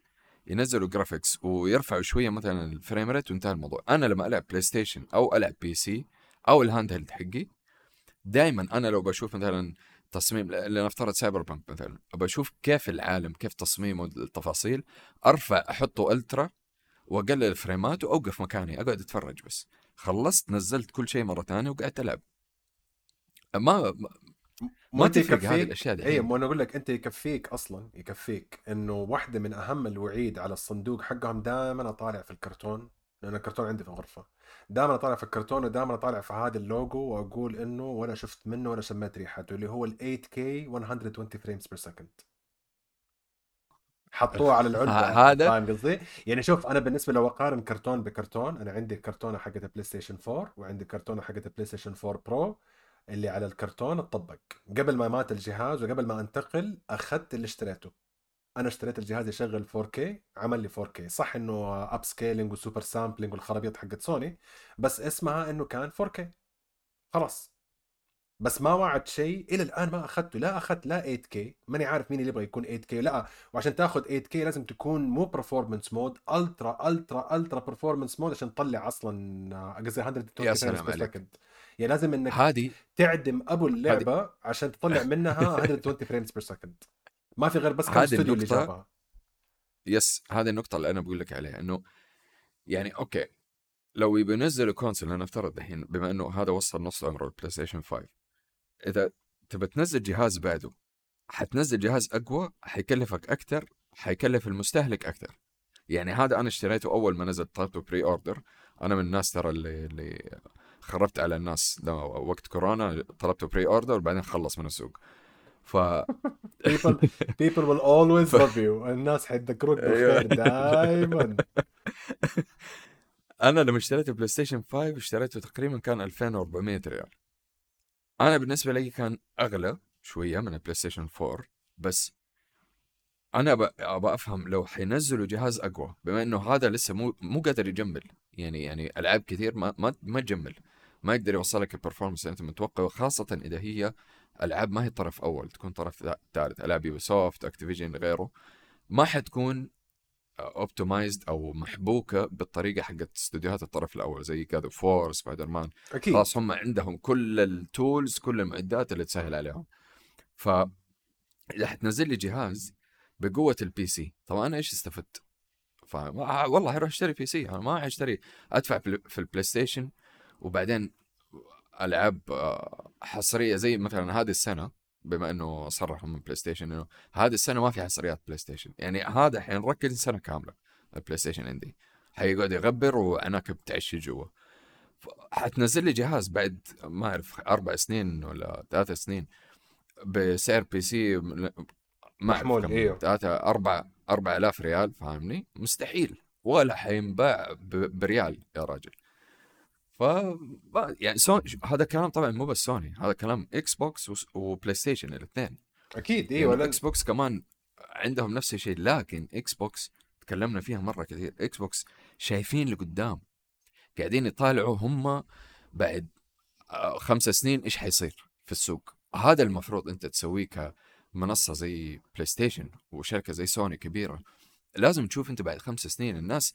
ينزلوا graphics ويرفعوا شوية مثلا ال frame rate وانتهى الموضوع. أنا لما ألعب بلاي ستيشن أو ألعب PC أو ال handheld حقي دائما أنا لو بشوف مثلا تصميم لنفترض سايبر بانك مثلا بشوف كيف العالم كيف تصميمه التفاصيل أرفع أحطه ultra وأقلل الفريمات وأوقف مكاني أقعد أتفرج بس. خلصت نزلت كل شيء مرة ثانية وقعدت ألعب. ما ما تفرق هذه الأشياء دي اي مو أنا أقول لك أنت يكفيك أصلا يكفيك إنه واحدة من أهم الوعيد على الصندوق حقهم دائما أطالع في الكرتون. لأن الكرتون عندي في الغرفة. دائما أطالع في الكرتون ودائما أطالع في هذا اللوجو وأقول إنه ولا شفت منه ولا شميت ريحته اللي هو ال 8K 120 frames per second حطوه على العلبة. هذا؟ فاهم قصدي؟ يعني شوف أنا بالنسبة لو أقارن كرتون بكرتون أنا عندي الكرتونه حقت البلاي ستيشن 4 وعندي الكرتونه حقت البلاي ستيشن 4 Pro اللي على الكرتون اتطبق قبل ما مات الجهاز وقبل ما أنتقل أخذت اللي اشتريته. أنا اشتريت الجهاز يشغل 4K عمل لي 4K صح إنه upscaling و super sampling والخرابيط حقت سوني بس اسمها إنه كان 4K خلاص. بس ما وعد شيء إلى الآن ما أخذته. لا أخذت لا 8K ماني عارف مين اللي يبغى يكون 8K لا وعشان تاخذ 8K لازم تكون مو performance mode ultra ultra ultra performance mode عشان تطلع أصلا قصدي 120 يا سلام عليك. يعني لازم إنك هذه تعدم أبو اللعبة عشان تطلع منها 120 frames per second ما في غير بس كم استوديو اللي جابها yes هذه النقطة اللي أنا بقول لك عليها إنه يعني أوكي لو يبي ينزلوا console لنفترض الحين بما إنه هذا وصل نص عمره البلاي ستيشن 5 إذا تبى تنزل جهاز بعده حتنزل جهاز أقوى حيكلفك أكثر حيكلف المستهلك أكثر. يعني هذا أنا اشتريته أول ما نزل طلبته pre-order أنا من الناس ترى اللي, اللي خربت على الناس وقت كورونا طلبته pre-order وبعدين خلص من السوق. ف people people will always love you. الناس حيتذكروك بالخير دائما أنا لما اشتريت البلاي ستيشن 5 اشتريته تقريبا كان 2400 ريال. أنا بالنسبة لي كان أغلى شوية من البلاي ستيشن 4 بس أنا أبغى أفهم لو حينزلوا جهاز أقوى بما إنه هذا لسه مو مو قادر يجمل. يعني يعني ألعاب كثير ما ما ما تجمل. ما يقدر يوصلك ال performance اللي أنت متوقعه خاصة إذا هي العاب ما هي طرف أول تكون طرف ثالث ألعاب يوبي سوفت اكتيفيجن غيره. ما حتكون optimized أو محبوكة بالطريقة حقت استديوهات الطرف الأول زي God of War Spider-Man أكيد. خلاص هم عندهم كل ال tools كل المعدات اللي تسهل عليهم. ف إذا حتنزل لي جهاز بقوة ال PC طبعا أنا إيش استفدت؟ ف والله أروح أشتري PC أنا ما حاشتري أدفع في البلاي ستيشن وبعدين ألعاب آه، حصرية زي مثلا هذه السنة بما إنه صرحوا من بلاي ستيشن إنه هذه السنة ما في حصريات بلاي ستيشن يعني هذا حينركز سنة كاملة البلاي ستيشن عندي حيقعد يغبر وعناكب تعشي جوا. حتنزل لي جهاز بعد ما أعرف أربع سنين ولا ثلاث سنين بسعر PC ما محمول إيوه. ثلاثة أربع أربع آلاف ريال فاهمني؟ مستحيل. ولا حينباع بريال يا راجل. ف يعني سوني هذا كلام طبعا مو بس سوني هذا كلام إكس بوكس وبلاي ستيشن الاثنين. أكيد أيوه يعني إكس بوكس كمان عندهم نفس الشيء لكن إكس بوكس تكلمنا فيها مرة كثير إكس بوكس شايفين لقدام قاعدين يطالعوا هم بعد آه، خمس سنين إيش حيصير في السوق. هذا المفروض أنت تسويه كمنصة زي بلاي ستيشن وشركة زي سوني كبيرة. لازم تشوف أنت بعد خمس سنين الناس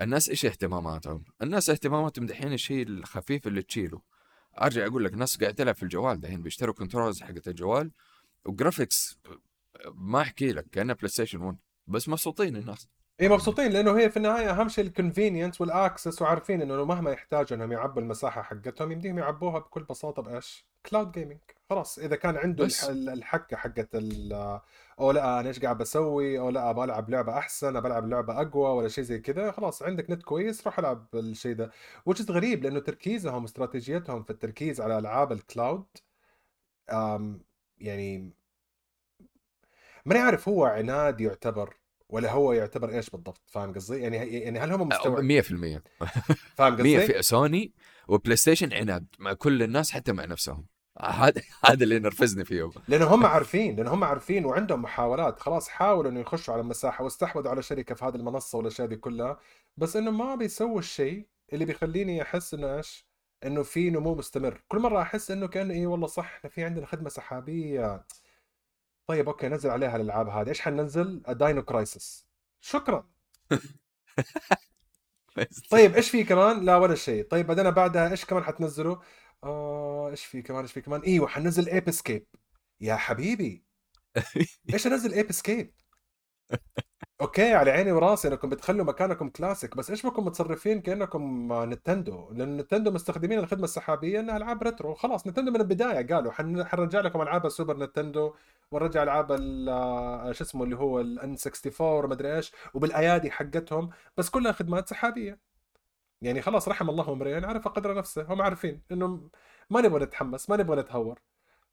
الناس إيش اهتماماتهم؟ الناس اهتماماتهم دحين الشيء الخفيف اللي تشيله أرجع أقول لك ناس قاعد تلعب في الجوال دحين بيشتروا controls حقت الجوال و graphics ما أحكي لك كأنه بلاي ستيشن 1 بس مبسوطين الناس إي مبسوطين لأنه هي في النهاية أهم شيء ال convenience وال access وعارفين إنه مهما يحتاجوا إنهم يعبوا المساحة حقتهم يمديهم يعبوها بكل بساطة بإيش؟ cloud gaming خلاص إذا كان عنده بس. الحكة حقت أو لأ أنا إيش قاعد بسوي أو لأ أبغى ألعب لعبة أحسن أبغى ألعب لعبة أقوى ولا شيء زي كذا خلاص عندك نت كويس روح العب الشيء ده وجد غريب لأنه تركيزهم استراتيجيتهم في التركيز على ألعاب ال cloud يعني ماني عارف هو عناد يعتبر ولا هو يعتبر إيش بالضبط؟ فاهم قصدي؟ يعني يعني هل هم مستوعب؟ 100% فاهم 100 قصدي في سوني وبلاي ستيشن عناد مع كل الناس حتى مع نفسهم. هذا هذا اللي نرفزني فيهم لأن هم عارفين لأن هم عارفين وعندهم محاولات. خلاص حاولوا إنه يخشوا على المساحة واستحوذوا على شركة في هذه المنصة والأشياء دي كلها. بس إنه ما بيسووا الشيء اللي بيخليني أحس إنه إيش؟ إنه في نمو مستمر. كل مرة أحس إنه كأنه إيه والله صح إحنا في عندنا خدمة سحابية. طيب أوكي نزل عليها الالعاب هذه. إيش حننزل؟ Dino Crisis شكرا. طيب إيش في كمان؟ لا ولا شيء. طيب بعدين بعدها إيش كمان حتنزلوا؟ آه إيش في كمان؟ إيش في كمان؟ إيوه حننزل Ape Escape يا حبيبي. إيش أنزل Ape Escape أوكي على عيني وراسي. أنكم بتخلوا مكانكم كلاسيك. بس إيش بكم متصرفين كأنكم نتندو لأن نتندو مستخدمين الخدمة السحابية إنها ألعاب retro. خلاص نتندو من البداية قالوا حن... حنرجع لكم ألعاب السوبر نتندو ونرجع العاب ال- شو اسمه اللي هو الان 64 ومدري إيش وبالأيادي حقتهم بس كلها خدمات سحابية. يعني خلاص رحم الله امرئ عرف قدر نفسه هم عارفين انه ما نبغى نتحمس ما نبغى نتهور.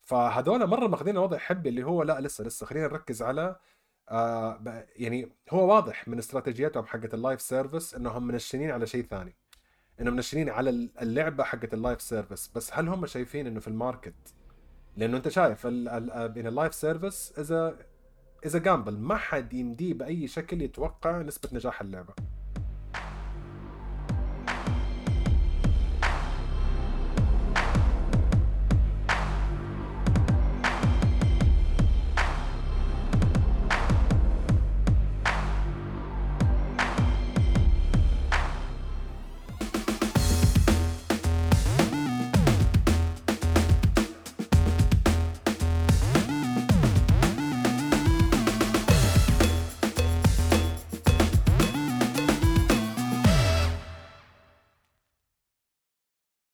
فهذول مرة ماخذين وضع حبي اللي هو لا لسه لسه خلينا نركز على آه يعني هو واضح من استراتيجياتهم حقت ال live service إنهم منشنين على شيء ثاني. إنهم منشنين على اللعبة حقت ال live service بس هل هم شايفين إنه في ال market لأنه أنت شايف بين ال live service إذا إذا gamble ما حد يمديه بأي شكل يتوقع نسبة نجاح اللعبة.